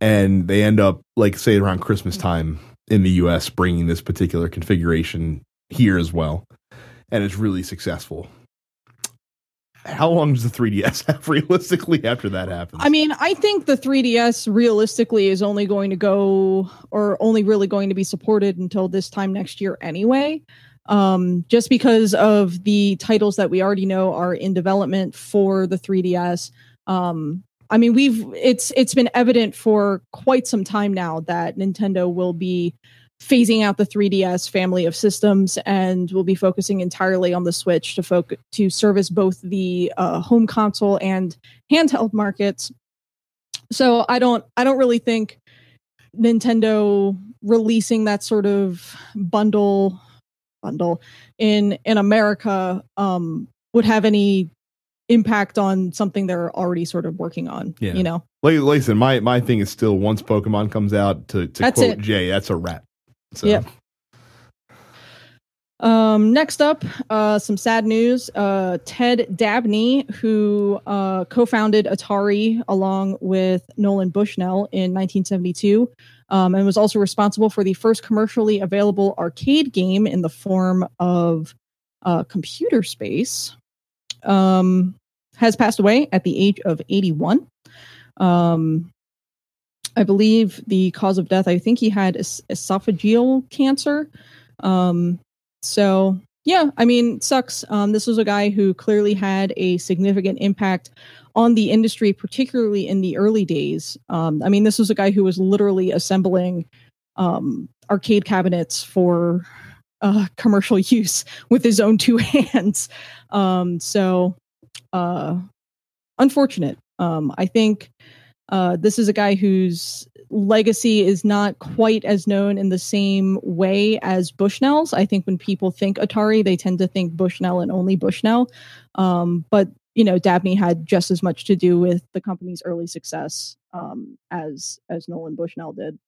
Speaker 1: and they end up like say around Christmas time in the U.S. bringing this particular configuration here as well, and it's really successful. How long does the 3DS have (laughs) realistically after that happens?
Speaker 3: I mean, I think the 3DS realistically is only going to go or only really going to be supported until this time next year anyway. Um, just because of the titles that we already know are in development for the 3DS. Um, I mean, we've it's it's been evident for quite some time now that Nintendo will be phasing out the 3DS family of systems and will be focusing entirely on the Switch to focus to service both the uh, home console and handheld markets. So I don't I don't really think Nintendo releasing that sort of bundle bundle in in America um, would have any impact on something they're already sort of working on.
Speaker 1: Yeah.
Speaker 3: You know,
Speaker 1: listen, my my thing is still once Pokemon comes out to to
Speaker 3: That's
Speaker 1: quote
Speaker 3: it.
Speaker 1: Jay, that's a wrap. So
Speaker 3: Yep. Um, next up, uh, some sad news. Uh, Ted Dabney, who uh, co founded Atari along with Nolan Bushnell in 1972, um, and was also responsible for the first commercially available arcade game in the form of uh, computer space, um, has passed away at the age of 81. Um, I believe the cause of death, I think he had es- esophageal cancer. Um, so yeah, I mean, sucks. Um, this was a guy who clearly had a significant impact on the industry, particularly in the early days. Um, I mean, this was a guy who was literally assembling um, arcade cabinets for uh, commercial (laughs) use with his own two (laughs) hands. Um, so, uh, unfortunate. Um, I think uh, this is a guy whose legacy is not quite as known in the same way as Bushnell's. I think when people think Atari, they tend to think Bushnell and only Bushnell. Um, but you know, Dabney had just as much to do with the company's early success um, as as Nolan Bushnell did.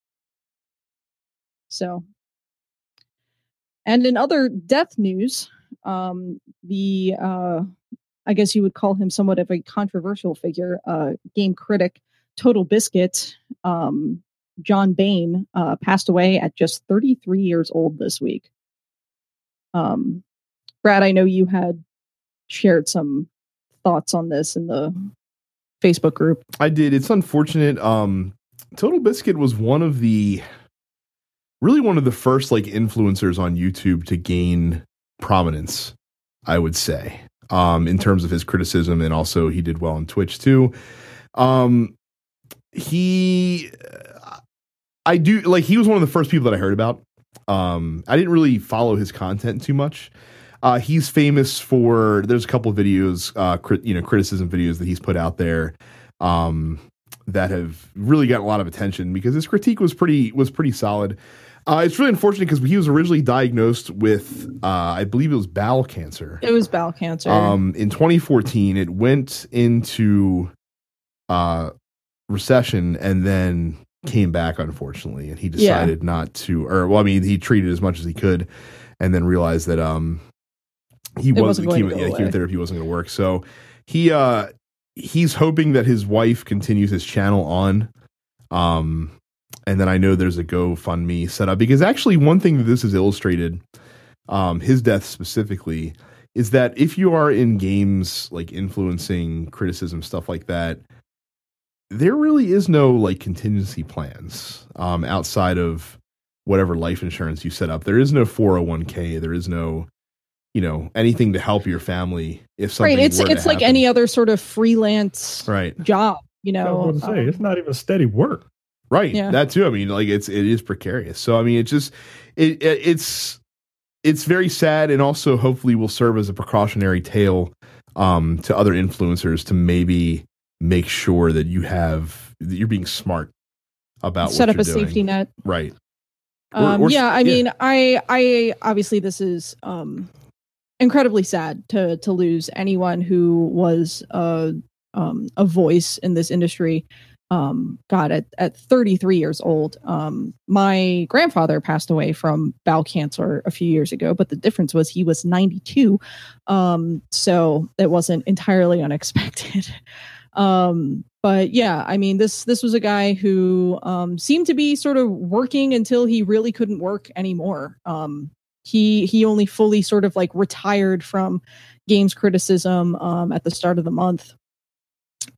Speaker 3: So, and in other death news, um, the uh, I guess you would call him somewhat of a controversial figure, uh, game critic Total Biscuit, um, John Bain, uh, passed away at just 33 years old this week. Um, Brad, I know you had shared some thoughts on this in the Facebook group.
Speaker 1: I did. It's unfortunate. Um, Total Biscuit was one of the really one of the first like influencers on YouTube to gain prominence, I would say, um, in terms of his criticism, and also he did well on Twitch too. Um, he, I do like he was one of the first people that I heard about. Um, I didn't really follow his content too much. Uh, he's famous for there's a couple of videos, uh, crit, you know, criticism videos that he's put out there um, that have really gotten a lot of attention because his critique was pretty was pretty solid. Uh, it's really unfortunate because he was originally diagnosed with, uh, I believe it was bowel cancer.
Speaker 3: It was bowel cancer.
Speaker 1: Um, in 2014, it went into uh, recession and then came back, unfortunately. And he
Speaker 3: Yeah.
Speaker 1: decided not to, or well, I mean, he treated as much as he could, and then realized that um, he
Speaker 3: It
Speaker 1: was
Speaker 3: wasn't going to
Speaker 1: chemo, yeah, chemotherapy wasn't going to work. So he uh, he's hoping that his wife continues his channel on. Um, and then I know there's a GoFundMe set up because actually one thing that this has illustrated, um, his death specifically, is that if you are in games like influencing criticism stuff like that, there really is no like contingency plans um, outside of whatever life insurance you set up. There is no 401k. There is no, you know, anything to help your family if something.
Speaker 3: right. It's
Speaker 1: were to
Speaker 3: it's like
Speaker 1: happen.
Speaker 3: any other sort of freelance
Speaker 1: right.
Speaker 3: job. You
Speaker 2: I
Speaker 3: know,
Speaker 2: was say
Speaker 3: Um,
Speaker 2: it's not even steady work.
Speaker 1: Right.
Speaker 3: Yeah.
Speaker 1: That too. I mean, like it's it is precarious. So I mean, it just it, it it's it's very sad, and also hopefully will serve as a precautionary tale um, to other influencers to maybe make sure that you have that you're being smart about
Speaker 3: set
Speaker 1: what
Speaker 3: up a
Speaker 1: doing.
Speaker 3: safety net.
Speaker 1: Right. Or-
Speaker 3: Um,
Speaker 1: or-
Speaker 3: yeah, I
Speaker 1: yeah.
Speaker 3: mean, I, I obviously this is um, incredibly sad to to lose anyone who was a um, a voice in this industry. Um, God, at at 33 years old, um, my grandfather passed away from bowel cancer a few years ago, but the difference was he was 92, um, so it wasn't entirely unexpected. (laughs) Um, but yeah, I mean this this was a guy who um, seemed to be sort of working until he really couldn't work anymore. Um, he he only fully sort of like retired from games criticism um, at the start of the month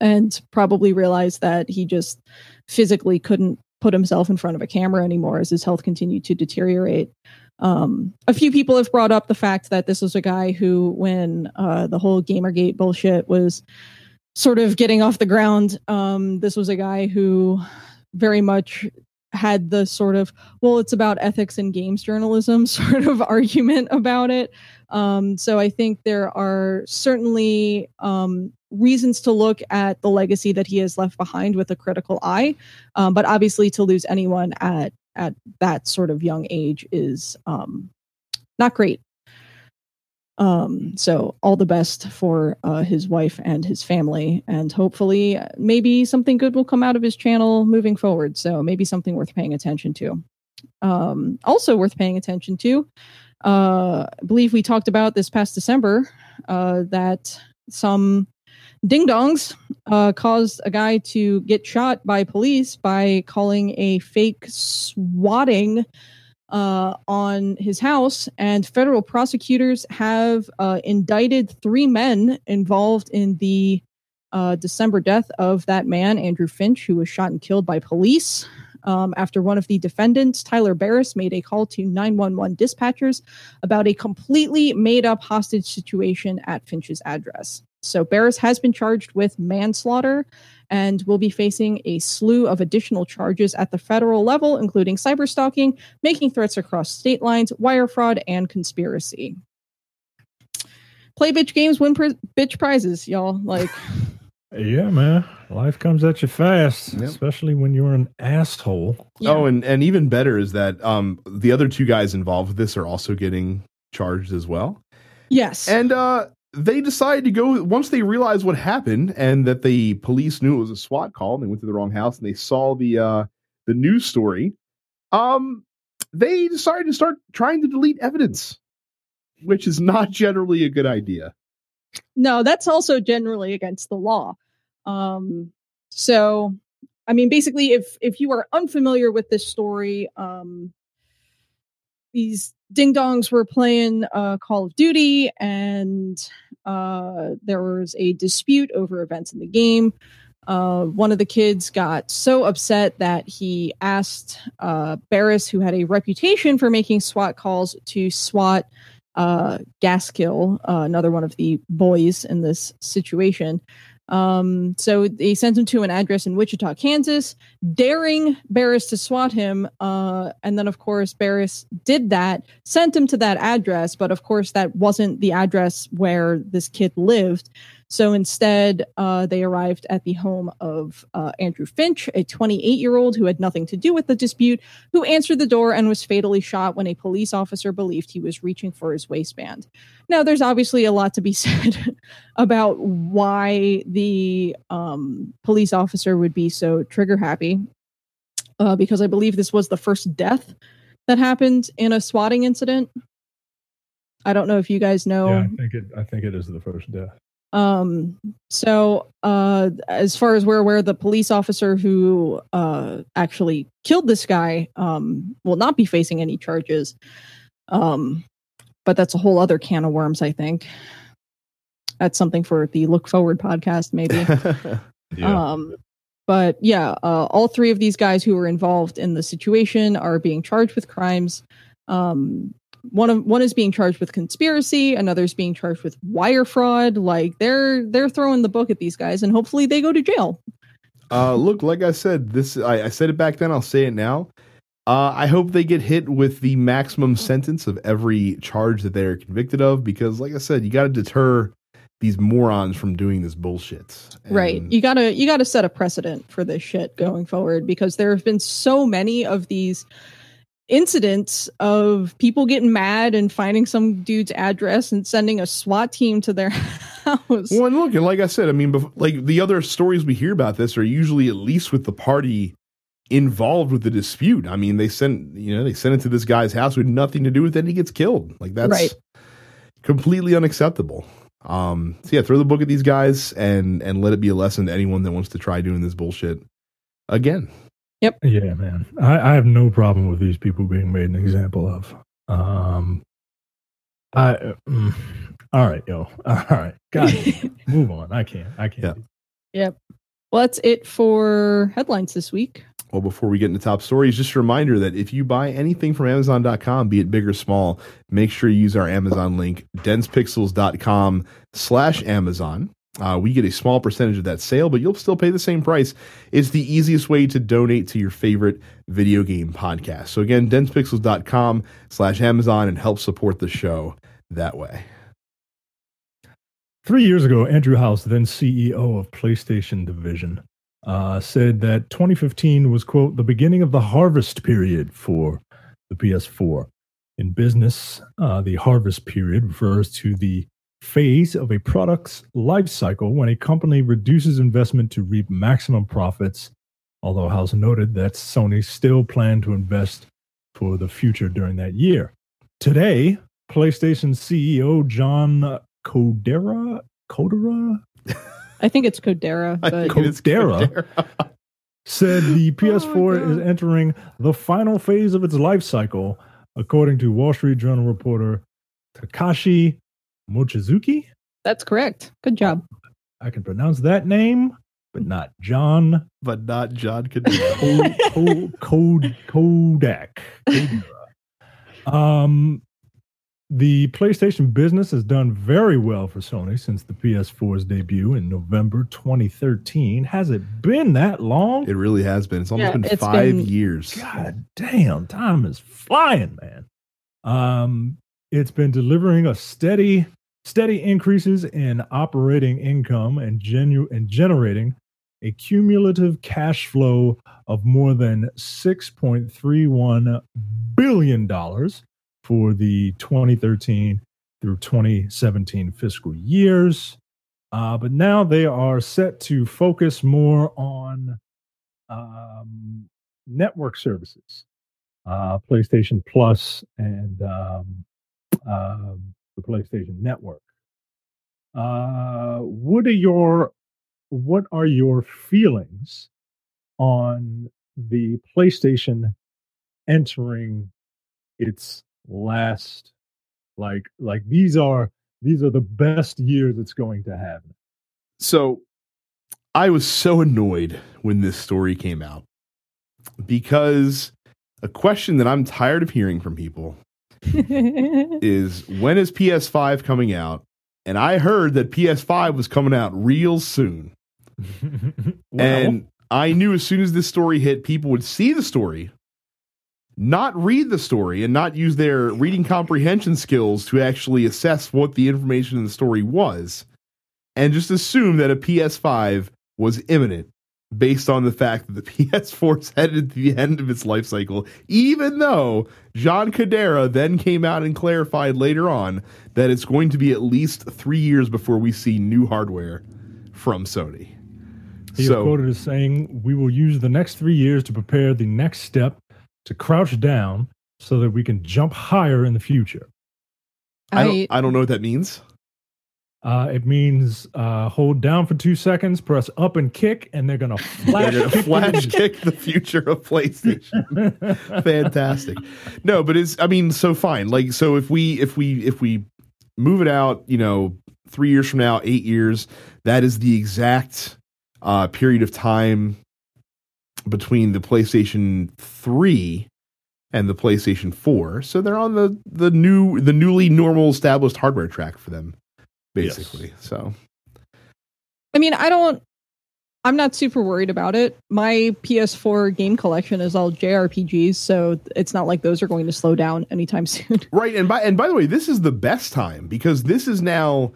Speaker 3: and probably realized that he just physically couldn't put himself in front of a camera anymore as his health continued to deteriorate um, a few people have brought up the fact that this was a guy who when uh, the whole gamergate bullshit was sort of getting off the ground. Um, this was a guy who very much had the sort of well it's about ethics and games journalism (laughs) sort of argument about it. Um, so i think there are certainly um, reasons to look at the legacy that he has left behind with a critical eye. Um, but obviously to lose anyone at at that sort of young age is um, not great um, so all the best for uh, his wife and his family, and hopefully, uh, maybe something good will come out of his channel moving forward. So maybe something worth paying attention to. Um, also worth paying attention to. Uh, I believe we talked about this past December uh, that some ding dongs uh, caused a guy to get shot by police by calling a fake swatting uh, on his house, and federal prosecutors have uh, indicted three men involved in the uh, December death of that man, Andrew Finch, who was shot and killed by police. Um, after one of the defendants, Tyler Barriss, made a call to 911 dispatchers about a completely made up hostage situation at Finch's address. So Barriss has been charged with manslaughter and will be facing a slew of additional charges at the federal level, including cyberstalking, making threats across state lines, wire fraud, and conspiracy. Play bitch games, win pr- bitch prizes, y'all. Like, (sighs)
Speaker 2: yeah, man, life comes at you fast,
Speaker 1: Yep.
Speaker 2: especially when you're an asshole.
Speaker 3: yeah.
Speaker 1: Oh, and and even better is that um the other two guys involved with this are also getting charged as well.
Speaker 3: yes,
Speaker 1: And uh they decided to go once they realized what happened and that the police knew it was a SWAT call and they went to the wrong house and they saw the uh the news story. Um they decided to start trying to delete evidence, which is not generally a good idea.
Speaker 3: no, that's also generally against the law. Um, so, I mean, basically, if if you are unfamiliar with this story, um, these ding dongs were playing uh, Call of Duty, and uh, there was a dispute over events in the game. Uh, one of the kids got so upset that he asked uh, Barriss, who had a reputation for making SWAT calls, to SWAT uh, Gaskill, uh, another one of the boys in this situation. Um, so he sends him to an address in Wichita, Kansas, daring Barriss to swat him. Uh, and then, of course, Barriss did that, sent him to that address, but of course, that wasn't the address where this kid lived. So instead, uh, they arrived at the home of uh, Andrew Finch, a 28 year old who had nothing to do with the dispute, who answered the door and was fatally shot when a police officer believed he was reaching for his waistband. Now, there's obviously a lot to be (laughs) said about why the um, police officer would be so trigger happy, uh, because I believe this was the first death that happened in a swatting incident. I don't know if you guys know.
Speaker 2: Yeah, I think it. I think it is the first death.
Speaker 3: Um, so, uh, as far as we're aware, the police officer who uh, actually killed this guy um, will not be facing any charges. Um, but that's a whole other can of worms, I think. That's something for the Look Forward podcast, maybe. (laughs) Um, but yeah, uh, all three of these guys who were involved in the situation are being charged with crimes. Um, one of one is being charged with conspiracy, another's being charged with wire fraud. Like they're they're throwing the book at these guys, and hopefully they go to jail.
Speaker 1: Uh, look, like I said, this I, I said it back then. I'll say it now. Uh, I hope they get hit with the maximum sentence of every charge that they are convicted of, because, like I said, you got to deter these morons from doing this bullshit.
Speaker 3: right. You gotta you gotta set a precedent for this shit going forward because there have been so many of these incidents of people getting mad and finding some dude's address and sending a SWAT team to their (laughs) house.
Speaker 1: Well, and look, and like I said, I mean, bef- like the other stories we hear about this are usually at least with the party involved with the dispute. I mean, they sent you know they sent it to this guy's house with nothing to do with it, and he gets killed. Like that's
Speaker 3: Right.
Speaker 1: completely unacceptable. Um, so yeah, throw the book at these guys and and let it be a lesson to anyone that wants to try doing this bullshit again.
Speaker 2: Yeah, man. I, I have no problem with these people being made an example of. Um, I, mm, all right, yo. (laughs) All right. God, (laughs) move on. I can't. I can't.
Speaker 1: Yeah.
Speaker 3: Well, that's it for headlines this week.
Speaker 1: Well, before we get into top stories, just a reminder that if you buy anything from Amazon.com, be it big or small, make sure you use our Amazon link, densepixels.com slash Amazon. Uh, we get a small percentage of that sale, but you'll still pay the same price. It's the easiest way to donate to your favorite video game podcast. So again, densepixels.com slash Amazon and help support the show that way.
Speaker 2: Three years ago, Andrew House, then CEO of PlayStation Division, uh, said that 2015 was, quote, the beginning of the harvest period for the PS4. In business, uh, the harvest period refers to the phase of a product's life cycle when a company reduces investment to reap maximum profits. Although House noted that Sony still planned to invest for the future during that year. Today, PlayStation CEO John Kodera, Kodera (laughs)
Speaker 3: I think it's Kodera,
Speaker 1: I
Speaker 3: but
Speaker 1: think it's
Speaker 2: Kodera. (laughs) said the (laughs) PS4
Speaker 3: God.
Speaker 2: is entering the final phase of its life cycle, according to Wall Street Journal reporter Takashi Mochizuki.
Speaker 3: that's correct. Good job.
Speaker 2: I can pronounce that name, but not John
Speaker 1: but not John Cadena. (laughs)
Speaker 2: Co- Code Kodak. Um, the PlayStation business has done very well for Sony since the PS4's debut in November 2013. Has it been that long?
Speaker 1: it really has been. It's almost
Speaker 3: Yeah,
Speaker 1: been
Speaker 3: it's
Speaker 1: five
Speaker 3: been-
Speaker 1: years.
Speaker 2: God damn, time is flying, man. Um, it's been delivering a steady, steady increases in operating income and genu- and generating a cumulative cash flow of more than six point three one billion dollars for the 2013 through 2017 fiscal years. Uh, but now they are set to focus more on um, network services, uh, PlayStation Plus and um, um the PlayStation Network. Uh, what are your what are your feelings on the PlayStation entering its last like like these are these are the best years it's going to have.
Speaker 1: So I was so annoyed when this story came out because a question that I'm tired of hearing from people (laughs) is when is PS5 coming out? And I heard that PS5 was coming out real soon. (laughs) and I knew as soon as this story hit, people would see the story, not read the story, and not use their reading comprehension skills to actually assess what the information in the story was, and just assume that a PS5 was imminent based on the fact that the (laughs) PS4 is headed to the end of its life cycle, even though John Kodera then came out and clarified later on that it's going to be at least three years before we see new hardware from Sony.
Speaker 2: He is quoted as saying, "We will use the next three years to prepare the next step to crouch down, so that we can jump higher in the future."
Speaker 1: I
Speaker 3: I,
Speaker 1: don't, I don't know what that means.
Speaker 2: Uh, it means uh, hold down for two seconds, press up and kick, and they're gonna (laughs) flash,
Speaker 1: gonna
Speaker 2: kick
Speaker 1: flash kick the future of PlayStation. (laughs) Fantastic. No, but it's I mean, so fine. Like so if we if we if we move it out, you know, three years from now, eight years, that is the exact uh period of time between the PlayStation 3 and the PlayStation 4. So they're on the the new the newly normal established hardware track for them, basically. So
Speaker 3: I mean, I don't. I'm not super worried about it. My PS4 game collection is all JRPGs, so it's not like those are going to slow down anytime (laughs) soon.
Speaker 1: Right, and by and by the way, this is the best time because this is now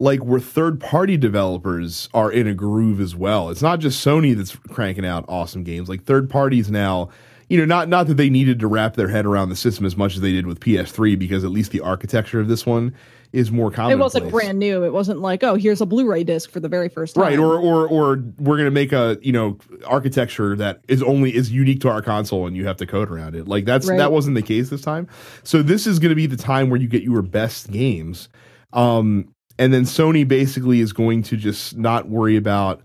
Speaker 1: like where third party developers are in a groove as well. It's not just Sony that's cranking out awesome games. Like third parties now, you know, not not that they needed to wrap their head around the system as much as they did with PS3 because at least the architecture of this one is more common.
Speaker 3: it wasn't brand new. It wasn't like, oh, here's a Blu-ray disc for the very first time.
Speaker 1: Right, or or or we're gonna make a you know architecture that is only is unique to our console, and you have to code around it. Like that's
Speaker 3: Right.
Speaker 1: that wasn't the case this time. So this is gonna be the time where you get your best games, um, and then Sony basically is going to just not worry about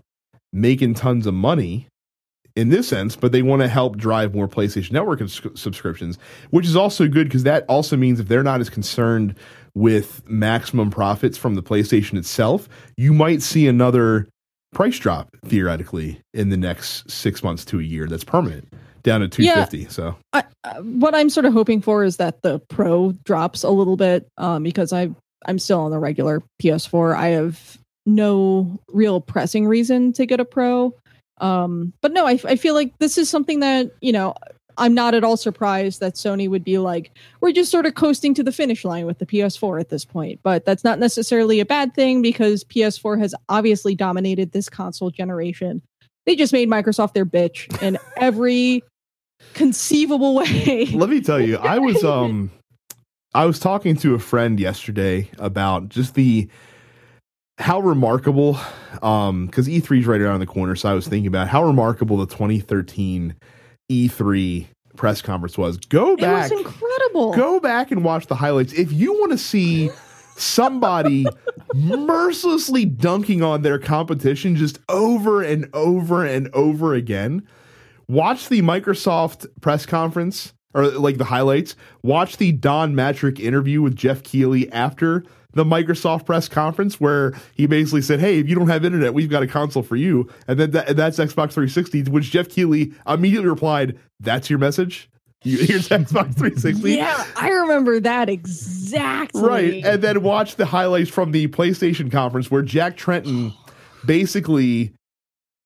Speaker 1: making tons of money in this sense, but they want to help drive more PlayStation Network subscriptions, which is also good because that also means if they're not as concerned with maximum profits from the PlayStation itself, you might see another price drop theoretically in the next six months to a year. That's permanent down to 250. So
Speaker 3: I, uh, what I'm sort of hoping for is that the Pro drops a little bit um, because I I'm still on the regular PS4. I have no real pressing reason to get a Pro. Um, but no, I, I feel like this is something that you know I'm not at all surprised that Sony would be like, we're just sort of coasting to the finish line with the PS4 at this point. But that's not necessarily a bad thing because PS4 has obviously dominated this console generation. They just made Microsoft their bitch in (laughs) every conceivable way.
Speaker 1: Let me tell you, I was (laughs) um I was talking to a friend yesterday about just the how remarkable um because E3 is right around the corner, so I was thinking about how remarkable the 2013 E3 press conference was. Go back.
Speaker 3: It was incredible.
Speaker 1: Go back and watch the highlights. If you want to see somebody mercilessly dunking on their competition just over and over and over again, watch the Microsoft press conference or like the highlights. Watch the Don Mattrick interview with Jeff Keighley after the Microsoft press conference where he basically said, "Hey, if you don't have internet, we've got a console for you." And then that, that's Xbox 360, which Jeff Keighley immediately replied, "That's your message." Here's (laughs) Xbox 360.
Speaker 3: Yeah, I remember that exactly.
Speaker 1: Right. And then watch the highlights from the PlayStation conference where Jack Tretton basically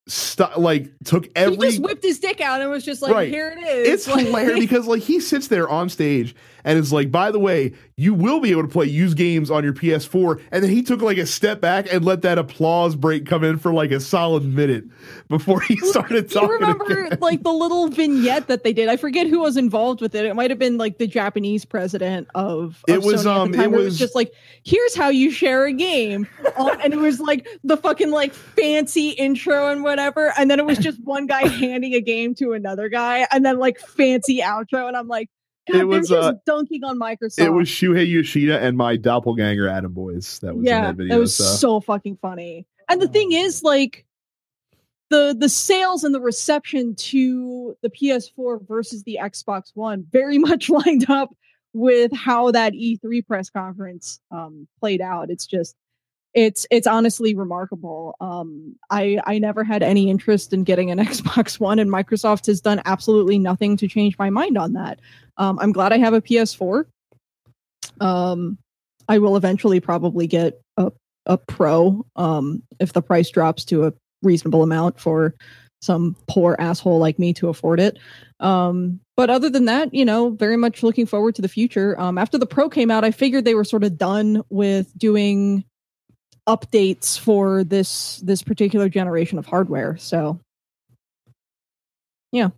Speaker 1: st- like took every
Speaker 3: he just whipped his dick out and was just like,
Speaker 1: Right.
Speaker 3: "Here it is."
Speaker 1: It's (laughs)
Speaker 3: Like-
Speaker 1: hilarious because like he sits there on stage and is like, by the way, you will be able to play used games on your PS4. And then he took like a step back and let that applause break come in for like a solid minute before he started
Speaker 3: Do you remember
Speaker 1: again.
Speaker 3: like the little vignette that they did? I forget who was involved with it. It might have been like the Japanese president of. of
Speaker 1: It was,
Speaker 3: Sony at the
Speaker 1: um,
Speaker 3: time,
Speaker 1: it
Speaker 3: where
Speaker 1: was-
Speaker 3: just like, here's how you share a game, um, and it was like the fucking like fancy intro and whatever, and then it was just one guy handing a game to another guy, and then like fancy outro, and I'm like, God,
Speaker 1: It was,
Speaker 3: just
Speaker 1: uh,
Speaker 3: dunking on Microsoft.
Speaker 1: It was Shuhei Yoshida and my doppelganger Adam Boyes that was in that video.
Speaker 3: it was
Speaker 1: so.
Speaker 3: so fucking funny. And the thing is, like, the the sales and the reception to the PS4 versus the Xbox One very (laughs) much lined up with how that E3 press conference um, played out. It's just it's it's honestly remarkable. Um, I I never had any interest in getting an (laughs) Xbox One, and Microsoft has done absolutely nothing to change my mind on that. Um, I'm glad I have a PS4. Um, I will eventually probably get a a Pro um, if the price drops to a reasonable amount for some poor asshole like me to afford it. Um, but other than that, you know, very much looking forward to the future. Um, after the Pro came out, I figured they were sort of done with doing updates for this this particular generation of hardware. So
Speaker 2: Yeah,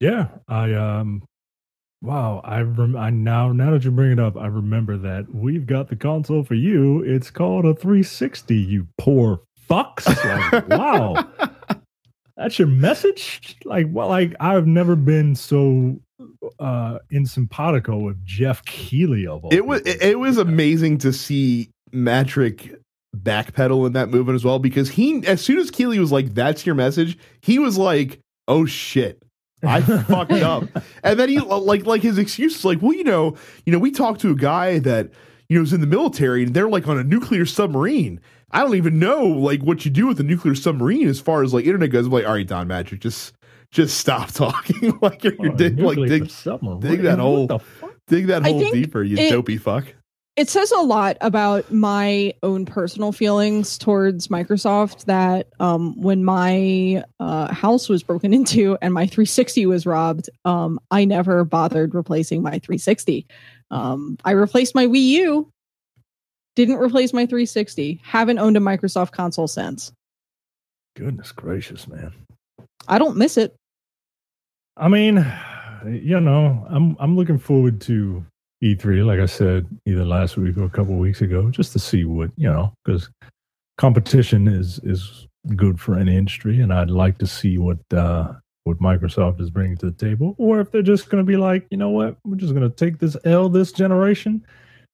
Speaker 2: Yeah, I um, wow, I rem- I now now that you bring it up, I remember that we've got the console for you. It's called a 360. You poor fucks! Like, wow, (laughs) that's your message. Like, well, like I've never been so uh in simpatico with Jeff Keighley of all
Speaker 1: it was
Speaker 2: people.
Speaker 1: it, it was amazing to see Mattrick backpedal in that movement as well because he as soon as Keighley was like that's your message he was like oh shit. I (laughs) fucked up. And then he like like his excuse is like well you know you know we talked to a guy that you know is in the military and they're like on a nuclear submarine. I don't even know like what you do with a nuclear submarine as far as like internet goes. I'm like all right Don Magic, just just stop (laughs) talking like you're, you're
Speaker 2: Oh,
Speaker 1: dig, like dig, dig that
Speaker 2: What
Speaker 1: hole. dig that
Speaker 3: I
Speaker 1: hole deeper you
Speaker 3: it-
Speaker 1: dopey fuck
Speaker 3: it says a lot about my own personal feelings towards Microsoft that um, when my uh, house was broken (laughs) into and my 360 was robbed, um, I never bothered replacing my 360. Um, I replaced my Wii U, didn't replace my 360, haven't owned a Microsoft console since.
Speaker 2: Goodness gracious, man.
Speaker 3: I don't miss it.
Speaker 2: I mean, you know, I'm I'm looking forward to E3, like I said, either last week or a couple weeks ago, just to see what you know, because competition is is good for any industry, and I'd like to see what uh, what Microsoft is bringing to the table, or if they're just going to be like, you know what, we're just going to take this L this generation.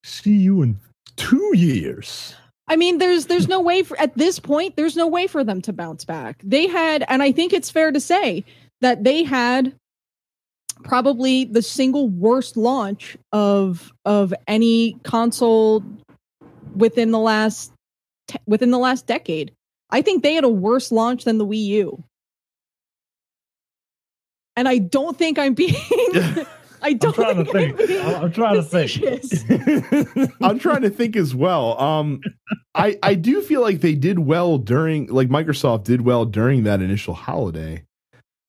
Speaker 2: See you in two years.
Speaker 3: I mean, there's there's no way for at this point, there's no way for them to bounce back. They had, and I think it's fair to say that they had probably the single worst launch of of any console within the last te- within the last decade. I think they had a worse launch than the Wii U. And I don't think I'm being (laughs) (laughs) I
Speaker 2: I'm
Speaker 3: don't
Speaker 2: trying to think.
Speaker 3: I'm
Speaker 2: I'm I'm trying to think. (laughs)
Speaker 1: I'm trying to think as well. Um, I I do feel like they did well during, like Microsoft did well during that initial holiday.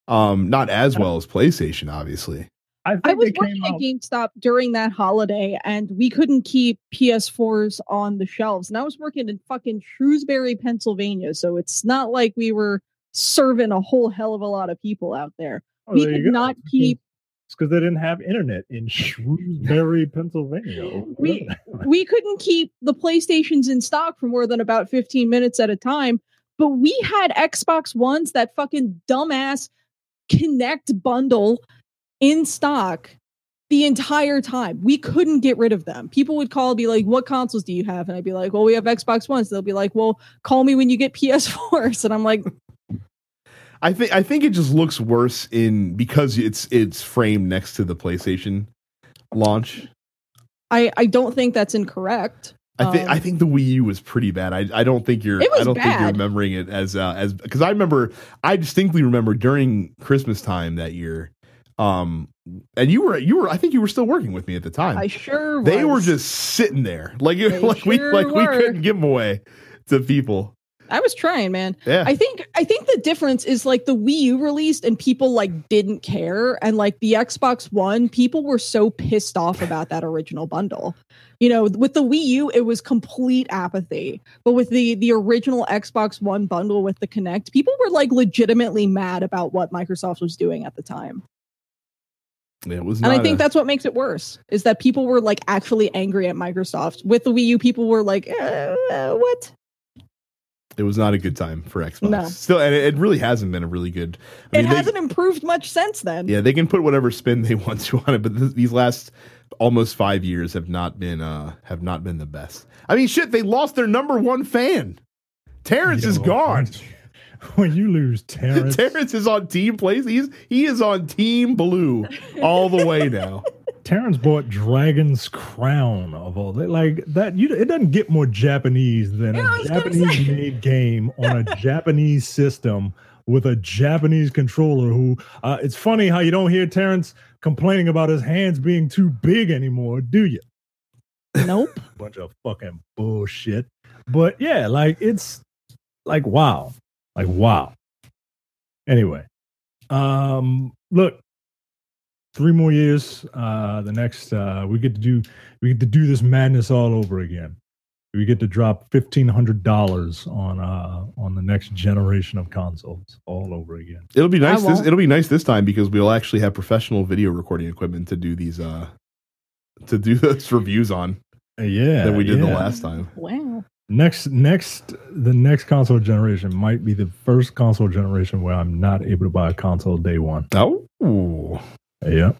Speaker 1: Um, not as well as PlayStation, obviously.
Speaker 2: I, think
Speaker 3: I was
Speaker 2: they came
Speaker 3: working at GameStop during that holiday and we couldn't keep PS4s on the shelves. And I was working in fucking Shrewsbury, Pennsylvania. So it's not like we were serving a whole hell of a lot of people out there.
Speaker 2: Oh,
Speaker 3: we
Speaker 2: there
Speaker 3: could not keep
Speaker 2: It's because they didn't have internet in Shrewsbury, Pennsylvania. (laughs)
Speaker 3: we we couldn't keep the PlayStations in stock for more than about 15 minutes at a time. But we had Xbox Ones, that fucking dumbass Kinect bundle in stock the entire time. We couldn't get rid of them. People would call, be like, What consoles do you have? And I'd be like, Well, we have Xbox Ones. They'll be like, Well, call me when you get (laughs) PS4s. And I'm like,
Speaker 1: I think I think it just looks worse in because it's it's framed next to the PlayStation launch.
Speaker 3: I, I don't think that's incorrect.
Speaker 1: I think I
Speaker 3: Um,
Speaker 1: think the Wii U was pretty bad. I, I don't think you're I don't think you're remembering it as uh, as because I remember I distinctly remember during Christmas time that year, um, and you were you were I think you were still working with me at the time.
Speaker 3: I sure was
Speaker 1: they were just sitting there like
Speaker 3: They (laughs)
Speaker 1: like we
Speaker 3: sure
Speaker 1: like we couldn't give them away to people.
Speaker 3: I was trying, man.
Speaker 1: Yeah,
Speaker 3: I think I think the difference is like the Wii U released and people like didn't care and like the Xbox One people were so pissed off about that original bundle. You know, with the Wii U it was complete apathy. But with the the original Xbox One bundle with the Kinect, people were like legitimately mad about what Microsoft was doing at the time.
Speaker 1: it was.
Speaker 3: And I think
Speaker 1: a-
Speaker 3: that's what makes it worse is that people were like actually angry at Microsoft. With the Wii U people were like, uh, uh, what?
Speaker 1: it was not a good time for Xbox.
Speaker 3: No.
Speaker 1: Still, and it, it really hasn't been a really good. I
Speaker 3: it
Speaker 1: mean, they-
Speaker 3: hasn't improved much since then.
Speaker 1: Yeah, they can put whatever spin they (laughs) want to on it, but th- these last almost five years have not been uh have not been the best. I mean, shit, they lost their number one fan. Terrence is gone.
Speaker 2: When you lose (laughs) Terrence,
Speaker 1: Terrence is on Team Place. He's he is on Team Blue all the way now. (laughs)
Speaker 2: Terrence bought Dragon's Crown of all that. Like that, you it doesn't get more Japanese than
Speaker 3: Yeah, I
Speaker 2: a Japanese made game on a (laughs) Japanese system with a Japanese controller. Who uh, it's funny how you don't hear Terrence complaining about his hands being too big anymore, do you?
Speaker 3: Nope. (laughs)
Speaker 2: Bunch of fucking bullshit. But yeah, like it's like wow, like wow. Anyway, um, look, three more years. Uh, the next uh, we get to do we get to do this madness all over again. We get to drop fifteen hundred dollars on uh on the next generation of consoles all over again.
Speaker 1: It'll be nice. This, it'll be nice this time because we'll actually have professional video recording equipment to do these uh to do (laughs) those reviews on
Speaker 2: Uh, Yeah,
Speaker 1: that we did the last time.
Speaker 3: Wow.
Speaker 2: Next, next, the next console generation might be the first console generation where I'm not able to buy a console day one.
Speaker 1: Oh,
Speaker 2: Yep.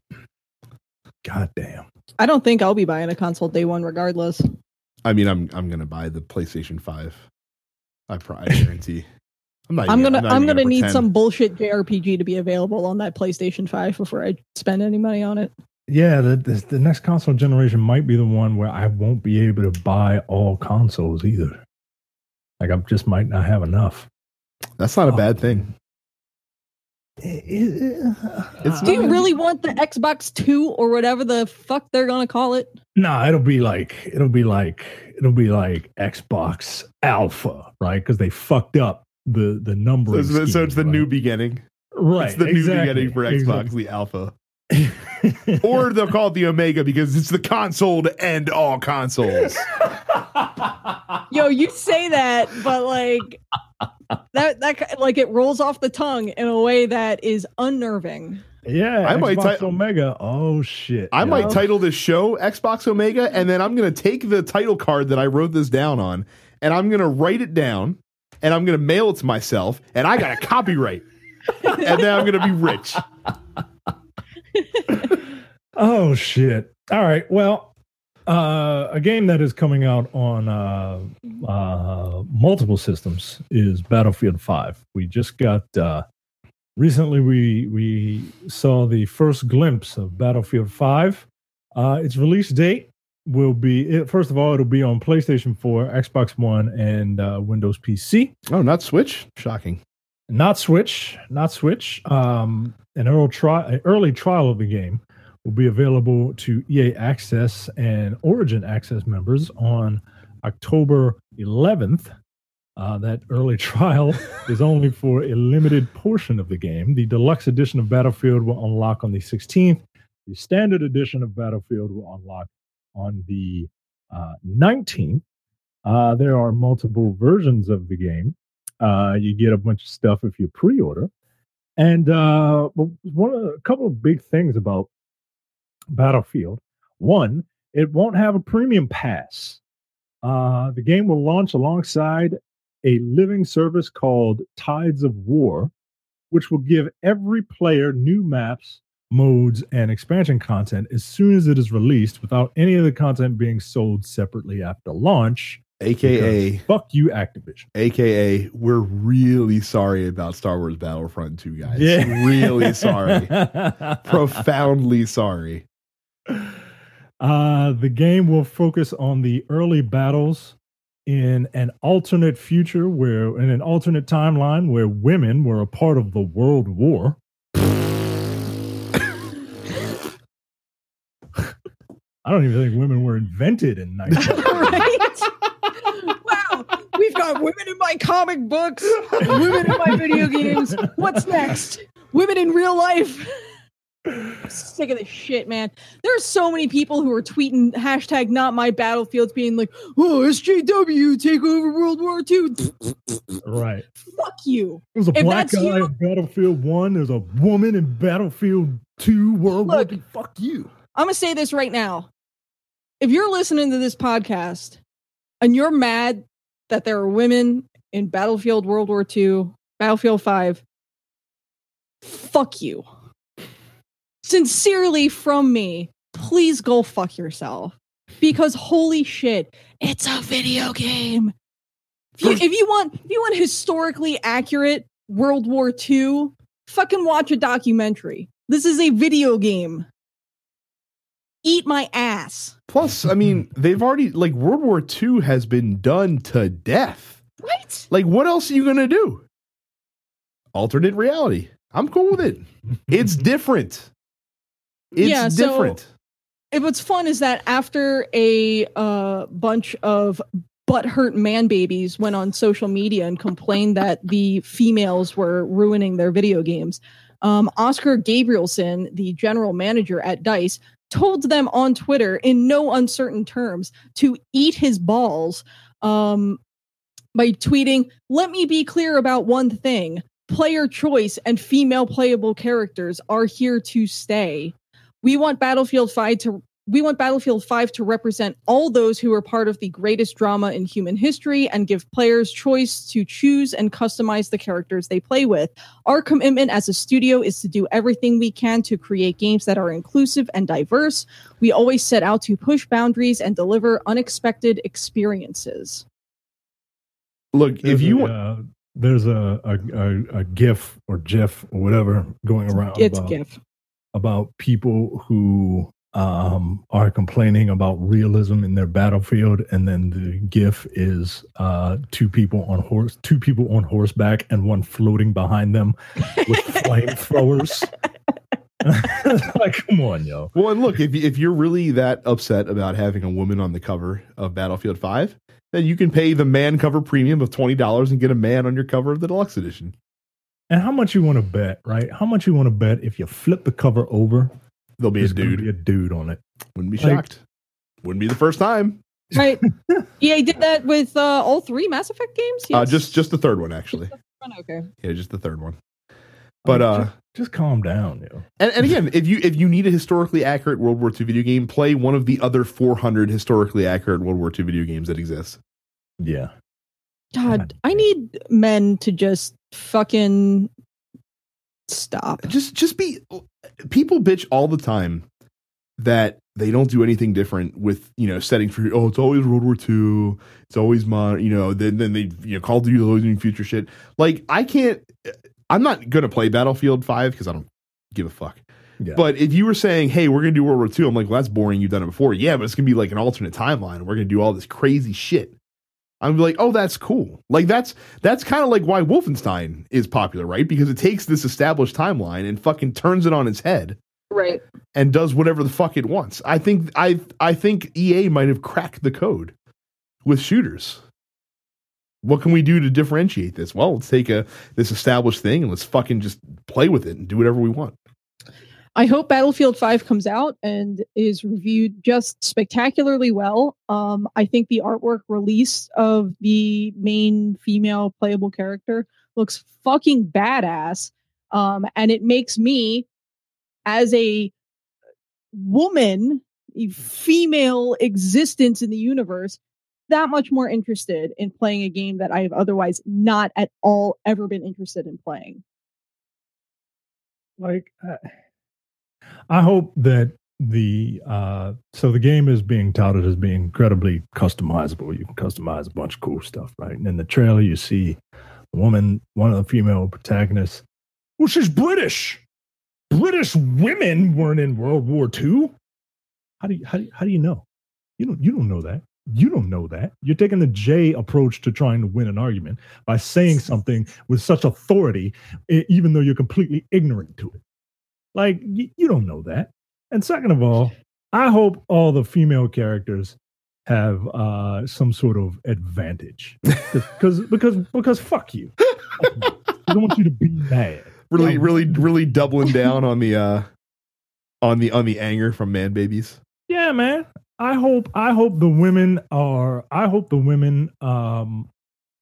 Speaker 2: God damn.
Speaker 3: I don't think I'll be buying a console day one regardless.
Speaker 1: I mean, I'm I'm gonna buy the PlayStation Five. I, pro- I guarantee. (laughs) I'm not.
Speaker 3: I'm
Speaker 1: even-
Speaker 3: gonna
Speaker 1: not
Speaker 3: I'm
Speaker 1: even
Speaker 3: gonna need some bullshit JRPG to be available on that PlayStation 5 before I spend any money on it.
Speaker 2: Yeah, the, the the next console generation might be the one where I won't be able to buy all consoles either. Like I just might not have enough.
Speaker 1: That's not a bad thing.
Speaker 2: It's uh,
Speaker 3: Do you really want the Xbox 2 or whatever the fuck they're gonna call it?
Speaker 2: No, it'll be like it'll be like it'll be like Xbox Alpha, right? Because they fucked up the the
Speaker 1: So
Speaker 2: numbering.
Speaker 1: it's, the- so it's the
Speaker 2: scheme,
Speaker 1: new beginning.
Speaker 2: right.
Speaker 1: It's the
Speaker 2: exactly,
Speaker 1: new beginning for Xbox, the Alpha. (laughs) Or they'll call it the Omega because it's the console to end all consoles.
Speaker 3: Yo, you say that, but like that that like it rolls off the tongue in a way that is unnerving.
Speaker 2: Yeah,
Speaker 1: I might
Speaker 2: Xbox
Speaker 1: ti-
Speaker 2: Omega. Oh shit!
Speaker 1: I might title this show Xbox Omega, and then I'm to take the title card that I wrote this down on, and I'm to write it down, and I'm to mail it to myself, and I got a copyright, (laughs) and then I'm to be rich. (laughs)
Speaker 2: Oh shit! All right. Well, uh, a game that is coming out on uh, uh, multiple systems is Battlefield Five. We just got uh, recently we we saw the first glimpse of Battlefield 5. Uh, its release date will be it, first of all it'll be on PlayStation 4, Xbox One, and uh, Windows PC.
Speaker 1: Oh, not Switch. Shocking.
Speaker 2: Not Switch, not Switch. Um, an early trial, early trial of the game will be available to EA Access and Origin Access members on October 11th. Uh, that early (laughs) trial is only for a limited portion of the game. The deluxe edition of Battlefield will unlock on the 16th. The standard edition of Battlefield will unlock on the uh, 19th. Uh, there are multiple versions of the game. Uh, you get a bunch of stuff if you pre-order. And uh, one of a couple of big things about Battlefield. One, it won't have a premium pass. Uh, the game will launch alongside a living service called Tides of War, which will give every player new maps, modes, and expansion content as soon as it is released without any of the content being sold separately after launch.
Speaker 1: AKA,
Speaker 2: fuck you, Activision.
Speaker 1: AKA, we're really sorry about Star Wars Battlefront 2, guys.
Speaker 2: Yeah.
Speaker 1: Really sorry. (laughs) Profoundly sorry.
Speaker 2: Uh, the game will focus on the early battles in an alternate future where, in an alternate timeline where women were a part of the World War. I don't even think women were invented in (laughs) 19.
Speaker 3: right? wow, we've got women in my comic books, women in my video games. What's next? Women in real life. Sick of this shit, man. There are so many people who are tweeting hashtag not my battlefields being like, oh, SJW, take over World War II.
Speaker 2: right.
Speaker 3: Fuck you.
Speaker 2: There's a
Speaker 3: If
Speaker 2: black guy
Speaker 3: you-
Speaker 2: in Battlefield 1. There's a woman in Battlefield 2. World War II. Fuck you.
Speaker 3: I'm gonna say this right now. If you're listening to this podcast and you're mad that there are women in Battlefield World War II, Battlefield 5, fuck you. Sincerely from me, please go fuck yourself. Because holy shit, it's a video game. If you, if you want if you want historically accurate World War II, fucking watch a documentary. This is a video game eat my ass.
Speaker 1: Plus, I mean, they've already, like, World War II has been done to death.
Speaker 3: Right?
Speaker 1: Like, what else are you going to do? Alternate reality. I'm cool with it. It's different. It's
Speaker 3: Yeah, so-
Speaker 1: different.
Speaker 3: And what's fun is that after a uh, bunch of butthurt man babies went on social media and complained that the females were ruining their video games, um, Oskar Gabrielson, the general manager at DICE, told them on Twitter in no uncertain terms to eat his balls um, by tweeting, Let me be clear about one thing player choice and female playable characters are here to stay. We want Battlefield 5 to we want Battlefield 5 to represent all those who are part of the greatest drama in human history and give players choice to choose and customize the characters they play with. Our commitment as a studio is to do everything we can to create games that are inclusive and diverse. We always set out to push boundaries and deliver unexpected experiences.
Speaker 1: Look, if you
Speaker 2: a,
Speaker 1: want,
Speaker 2: uh, there's a, a, a, a GIF or GIF or whatever going around
Speaker 3: It's
Speaker 2: about,
Speaker 3: GIF.
Speaker 2: About people who um, are complaining about realism in their battlefield, and then the GIF is uh, two people on horse, two people on horseback, and one floating behind them with (laughs) flamethrowers. (laughs) like, come on, yo.
Speaker 1: well, and look, if, if you're really that upset about having a woman on the cover of Battlefield 5, then you can pay the man cover premium of $20 and get a man on your cover of the deluxe edition.
Speaker 2: And how much you want to bet, right? How much you want to bet if you flip the cover over,
Speaker 1: There'll be a dude.
Speaker 2: be a dude on it.
Speaker 1: Wouldn't be
Speaker 2: like-
Speaker 1: shocked. Wouldn't be the first time.
Speaker 3: Right. (laughs) EA did that with uh, all three Mass Effect games?
Speaker 1: Uh, just just the third one, actually.
Speaker 3: okay.
Speaker 1: Yeah, just the third one. But uh,
Speaker 2: just, just calm down, yo.
Speaker 1: and, and again, if you if you need a historically accurate World War II video game, play one of the other 400 historically accurate World War II video games that exist.
Speaker 2: Yeah.
Speaker 3: God,
Speaker 2: God
Speaker 3: I need men to just fucking stop.
Speaker 1: Just just be people bitch all the time that they don't do anything different with you know setting for oh it's always World War II it's always mon you know then then they you know Call of Duty is always doing future shit like I can't I'm not gonna play Battlefield Five because I don't give a fuck.
Speaker 2: Yeah.
Speaker 1: But if you were saying, "Hey, we're gonna do World War II," I'm like, "Well, that's boring. You've done it before." Yeah, but it's gonna be like an alternate timeline. We're gonna do all this crazy shit. I'm like, "Oh, that's cool." Like that's that's kind of like why Wolfenstein is popular, right? Because it takes this established timeline and fucking turns it on its head
Speaker 3: Right.
Speaker 1: and does whatever the fuck it wants. I think I I think EA might have cracked the code with shooters. What can we do to differentiate this? Well, let's take a this established thing and let's fucking just play with it and do whatever we want.
Speaker 3: I hope Battlefield 5 comes out and is reviewed just spectacularly well. Um, I think the artwork release of the main female playable character looks fucking badass. Um, and it makes me, as a woman, a female existence in the universe, that much more interested in playing a game that I have otherwise not at all ever been interested in playing.
Speaker 2: like uh, i hope that the uh so the game is being touted as being incredibly customizable. You can customize a bunch of cool stuff right? And in the trailer you see a woman one of the female protagonists well she's british. British women weren't in world war ii how do you how do how do you know? You don't you don't know that. You don't know that. You're taking the j approach to trying to win an argument by saying something with such authority even though you're completely ignorant to it like y- you don't know that. And second of all, I hope all the female characters have uh some sort of advantage (laughs) because because because fuck you. I don't want you to be mad.
Speaker 1: Really, really, really doubling down on the uh on the on the anger from man babies.
Speaker 2: Yeah, man. I hope I hope the women are I hope the women um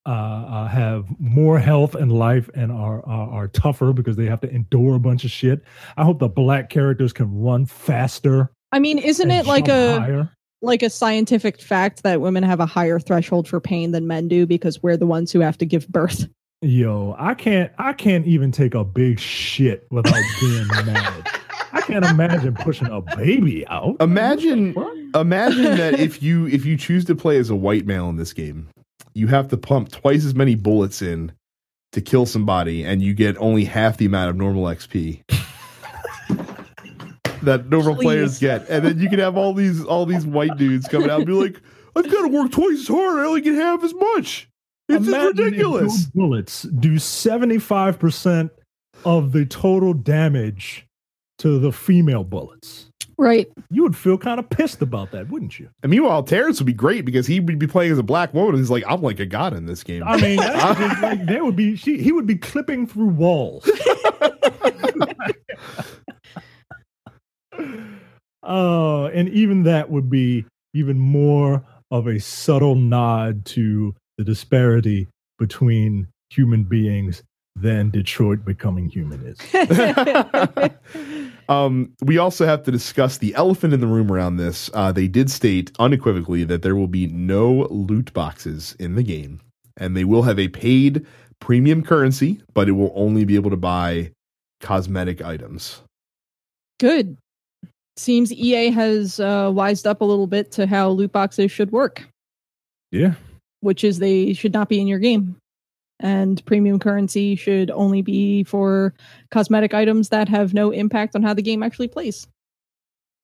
Speaker 2: uh, uh have more health and life and are, are are tougher because they have to endure a bunch of shit. I hope the black characters can run faster.
Speaker 3: I mean, isn't it like a
Speaker 2: higher.
Speaker 3: like a scientific fact that women have a higher threshold for pain than men do because we're the ones who have to give birth.
Speaker 2: Yo, I can't I can't even take a big shit without being (laughs) mad. I can't imagine pushing a baby out.
Speaker 1: Imagine imagine that if you if you choose to play as a white male in this game, you have to pump twice as many bullets in to kill somebody and you get only half the amount of normal XP. (laughs) that normal players get. And then you can have all these all these white dudes coming out and be like, I've got to work twice as hard, I only get half as much. It's just
Speaker 2: Imagine
Speaker 1: ridiculous.
Speaker 2: bullets do 75% of the total damage to the female bullets.
Speaker 3: Right.
Speaker 2: You would feel kind of pissed about that, wouldn't you?
Speaker 1: And meanwhile, Terrence would be great because he would be playing as a black woman. He's like, I'm like a god in this game.
Speaker 2: I mean, that's (laughs) just like there would be she, he would be clipping through walls. Oh, (laughs) and even that would be even more of a subtle nod to the disparity between human beings than Detroit becoming human is. (laughs)
Speaker 1: um, we also have to discuss the elephant in the room around this. Uh, they did state unequivocally that there will be no loot boxes in the game, and they will have a paid premium currency, but it will only be able to buy cosmetic items.
Speaker 3: Good. Seems EA has uh, wised up a little bit to how loot boxes should work,
Speaker 2: Yeah.
Speaker 3: which is they should not be in your game. And premium currency should only be for cosmetic items that have no impact on how the game actually plays.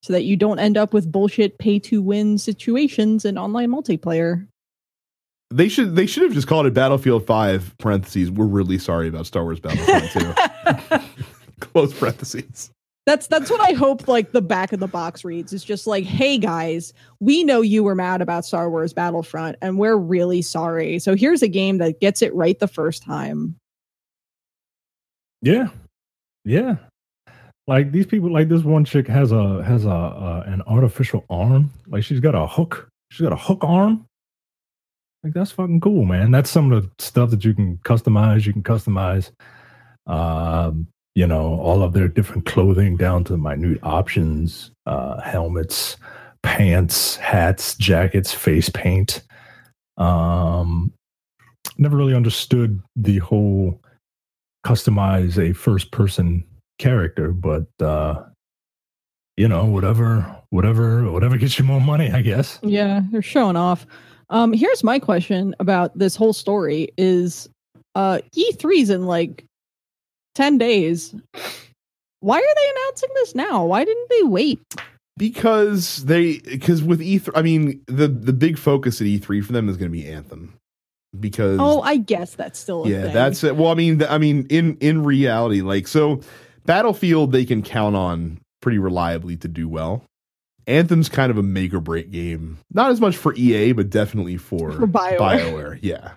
Speaker 3: So that you don't end up with bullshit pay to win situations in online multiplayer.
Speaker 1: They should they should have just called it Battlefield Five parentheses. We're really sorry about Star Wars battlefield Two. (laughs) (laughs) Close parentheses.
Speaker 3: That's that's what I hope like the back of the box reads. is just like, hey guys, we know you were mad about Star Wars Battlefront and we're really sorry. So here's a game that gets it right the first time.
Speaker 2: Yeah. Yeah. Like these people like this one chick has a has a uh, an artificial arm. Like she's got a hook. She's got a hook arm. Like that's fucking cool, man. That's some of the stuff that you can customize. You can customize um, you know, all of their different clothing down to minute options, uh helmets, pants, hats, jackets, face paint. Um never really understood the whole customize a first person character but uh you know whatever whatever whatever gets you more money i guess
Speaker 3: Yeah, they're showing off. Um, here's my question about this whole story: is uh, E3's in like 10 days. Why are they announcing this now? Why didn't they wait?
Speaker 1: because they because with E3, I mean the the big focus at E3 for them is going to be Anthem because
Speaker 3: Oh, I guess that's still a
Speaker 1: yeah,
Speaker 3: thing.
Speaker 1: that's it. Well, I mean, I mean, in in reality, like so, Battlefield they can count on pretty reliably to do well. Anthem's kind of a make or break game, not as much for EA, but definitely for,
Speaker 3: For BioWare.
Speaker 1: BioWare, yeah.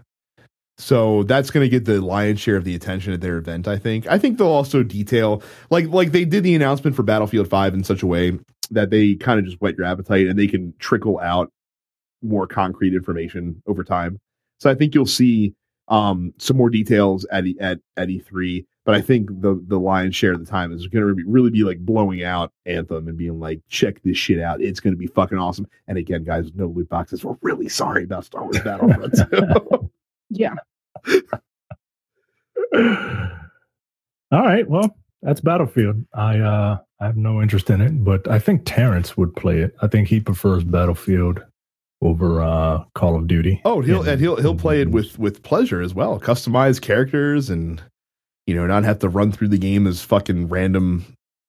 Speaker 1: So that's going to get the lion's share of the attention at their event. I think. I think they'll also detail like like they did the announcement for Battlefield Five in such a way that they kind of just whet your appetite and they can trickle out more concrete information over time. So I think you'll see um, some more details at at at E3. But I think the the lion's share of the time is going to be, really be like blowing out Anthem and being like, check this shit out. It's going to be fucking awesome. And again, guys, no loot boxes. We're really sorry about Star Wars Battlefront. (laughs)
Speaker 3: yeah. (laughs)
Speaker 2: All right. Well, that's Battlefield. I uh I have no interest in it, but I think Terrence would play it. I think he prefers Battlefield over uh Call of Duty.
Speaker 1: oh, he'll and he'll he'll play it with with pleasure as well. Customize characters and you know not have to run through the game as fucking random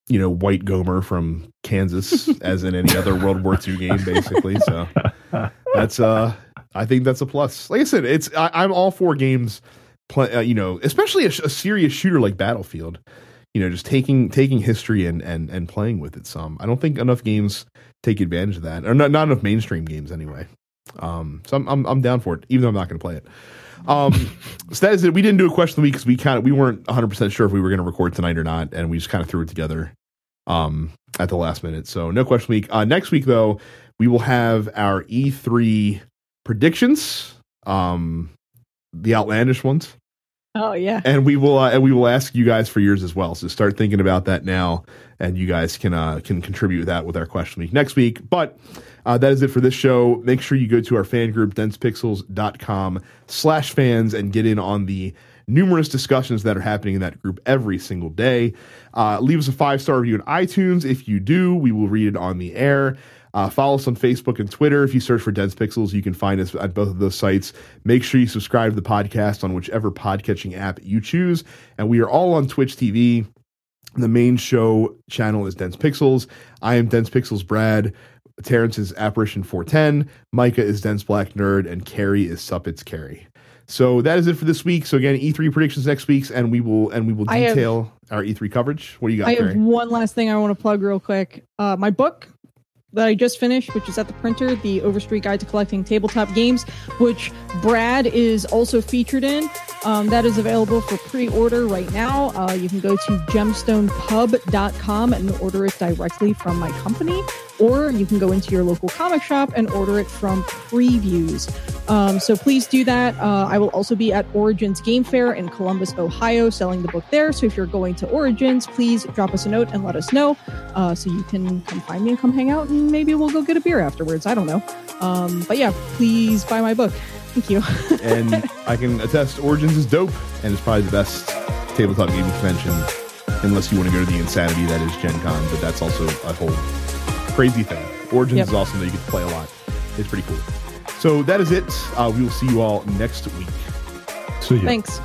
Speaker 1: you know white Gomer from Kansas (laughs) as in any other World War II game, basically. So. (laughs) that's uh i think that's a plus. Like i said it's I, i'm all for games play, uh, you know especially a, a serious shooter like battlefield you know just taking taking history and and and playing with it some. I don't think enough games take advantage of that or not, not enough mainstream games anyway. Um so i'm i'm, I'm down for it even though i'm not going to play it. Um (laughs) so that is it. We didn't do a question of the week because we kind of we weren't 100% sure if we were going to record tonight or not and we just kind of threw it together um at the last minute. So no question week. Uh next week though we will have our E3 predictions, um, the outlandish ones,
Speaker 3: Oh, yeah.
Speaker 1: and we will uh, and we will ask you guys for yours as well. So start thinking about that now, and you guys can uh, can contribute that with our question week next week. But uh, that is it for this show. Make sure you go to our fan group densepixels.com slash fans and get in on the numerous discussions that are happening in that group every single day. Uh, leave us a five star review on iTunes. If you do, we will read it on the air. Uh, follow us on Facebook and Twitter. If you search for Dense Pixels, you can find us at both of those sites. Make sure you subscribe to the podcast on whichever podcatching app you choose. And we are all on Twitch TV. The main show channel is Dense Pixels. I am Dense Pixels Brad. Terrence is Apparition 410. Micah is Dense Black Nerd. And Carrie is Suppets Carrie. So that is it for this week. So again, E3 predictions next week's, and we will and we will
Speaker 3: I have-
Speaker 1: detail our E3 coverage. What do you got,
Speaker 3: I have one last thing I want to plug real quick. Uh, my book that I just finished, which is at the printer, The Overstreet Guide to Collecting Tabletop Games, which Brad is also featured in. Um, that is available for pre-order right now. Uh, you can go to gemstonepub.com and order it directly from my company, or you can go into your local comic shop and order it from Previews. Um, so please do that. Uh, I will also be at Origins Game Fair in Columbus, Ohio, selling the book there. So if you're going to Origins, please drop us a note and let us know uh, so you can come find me and come hang out, and maybe we'll go get a beer afterwards. I don't know. Um, but yeah, please buy my book. Thank you. (laughs)
Speaker 1: and I can attest Origins is dope and it's probably the best tabletop gaming convention unless you want to go to the insanity that is Gen Con, but that's also a whole crazy thing. Origins
Speaker 3: yep.
Speaker 1: is awesome that you get to play a lot. It's pretty cool. So that is it. Uh, we will see you all next week.
Speaker 2: See you.
Speaker 3: Thanks.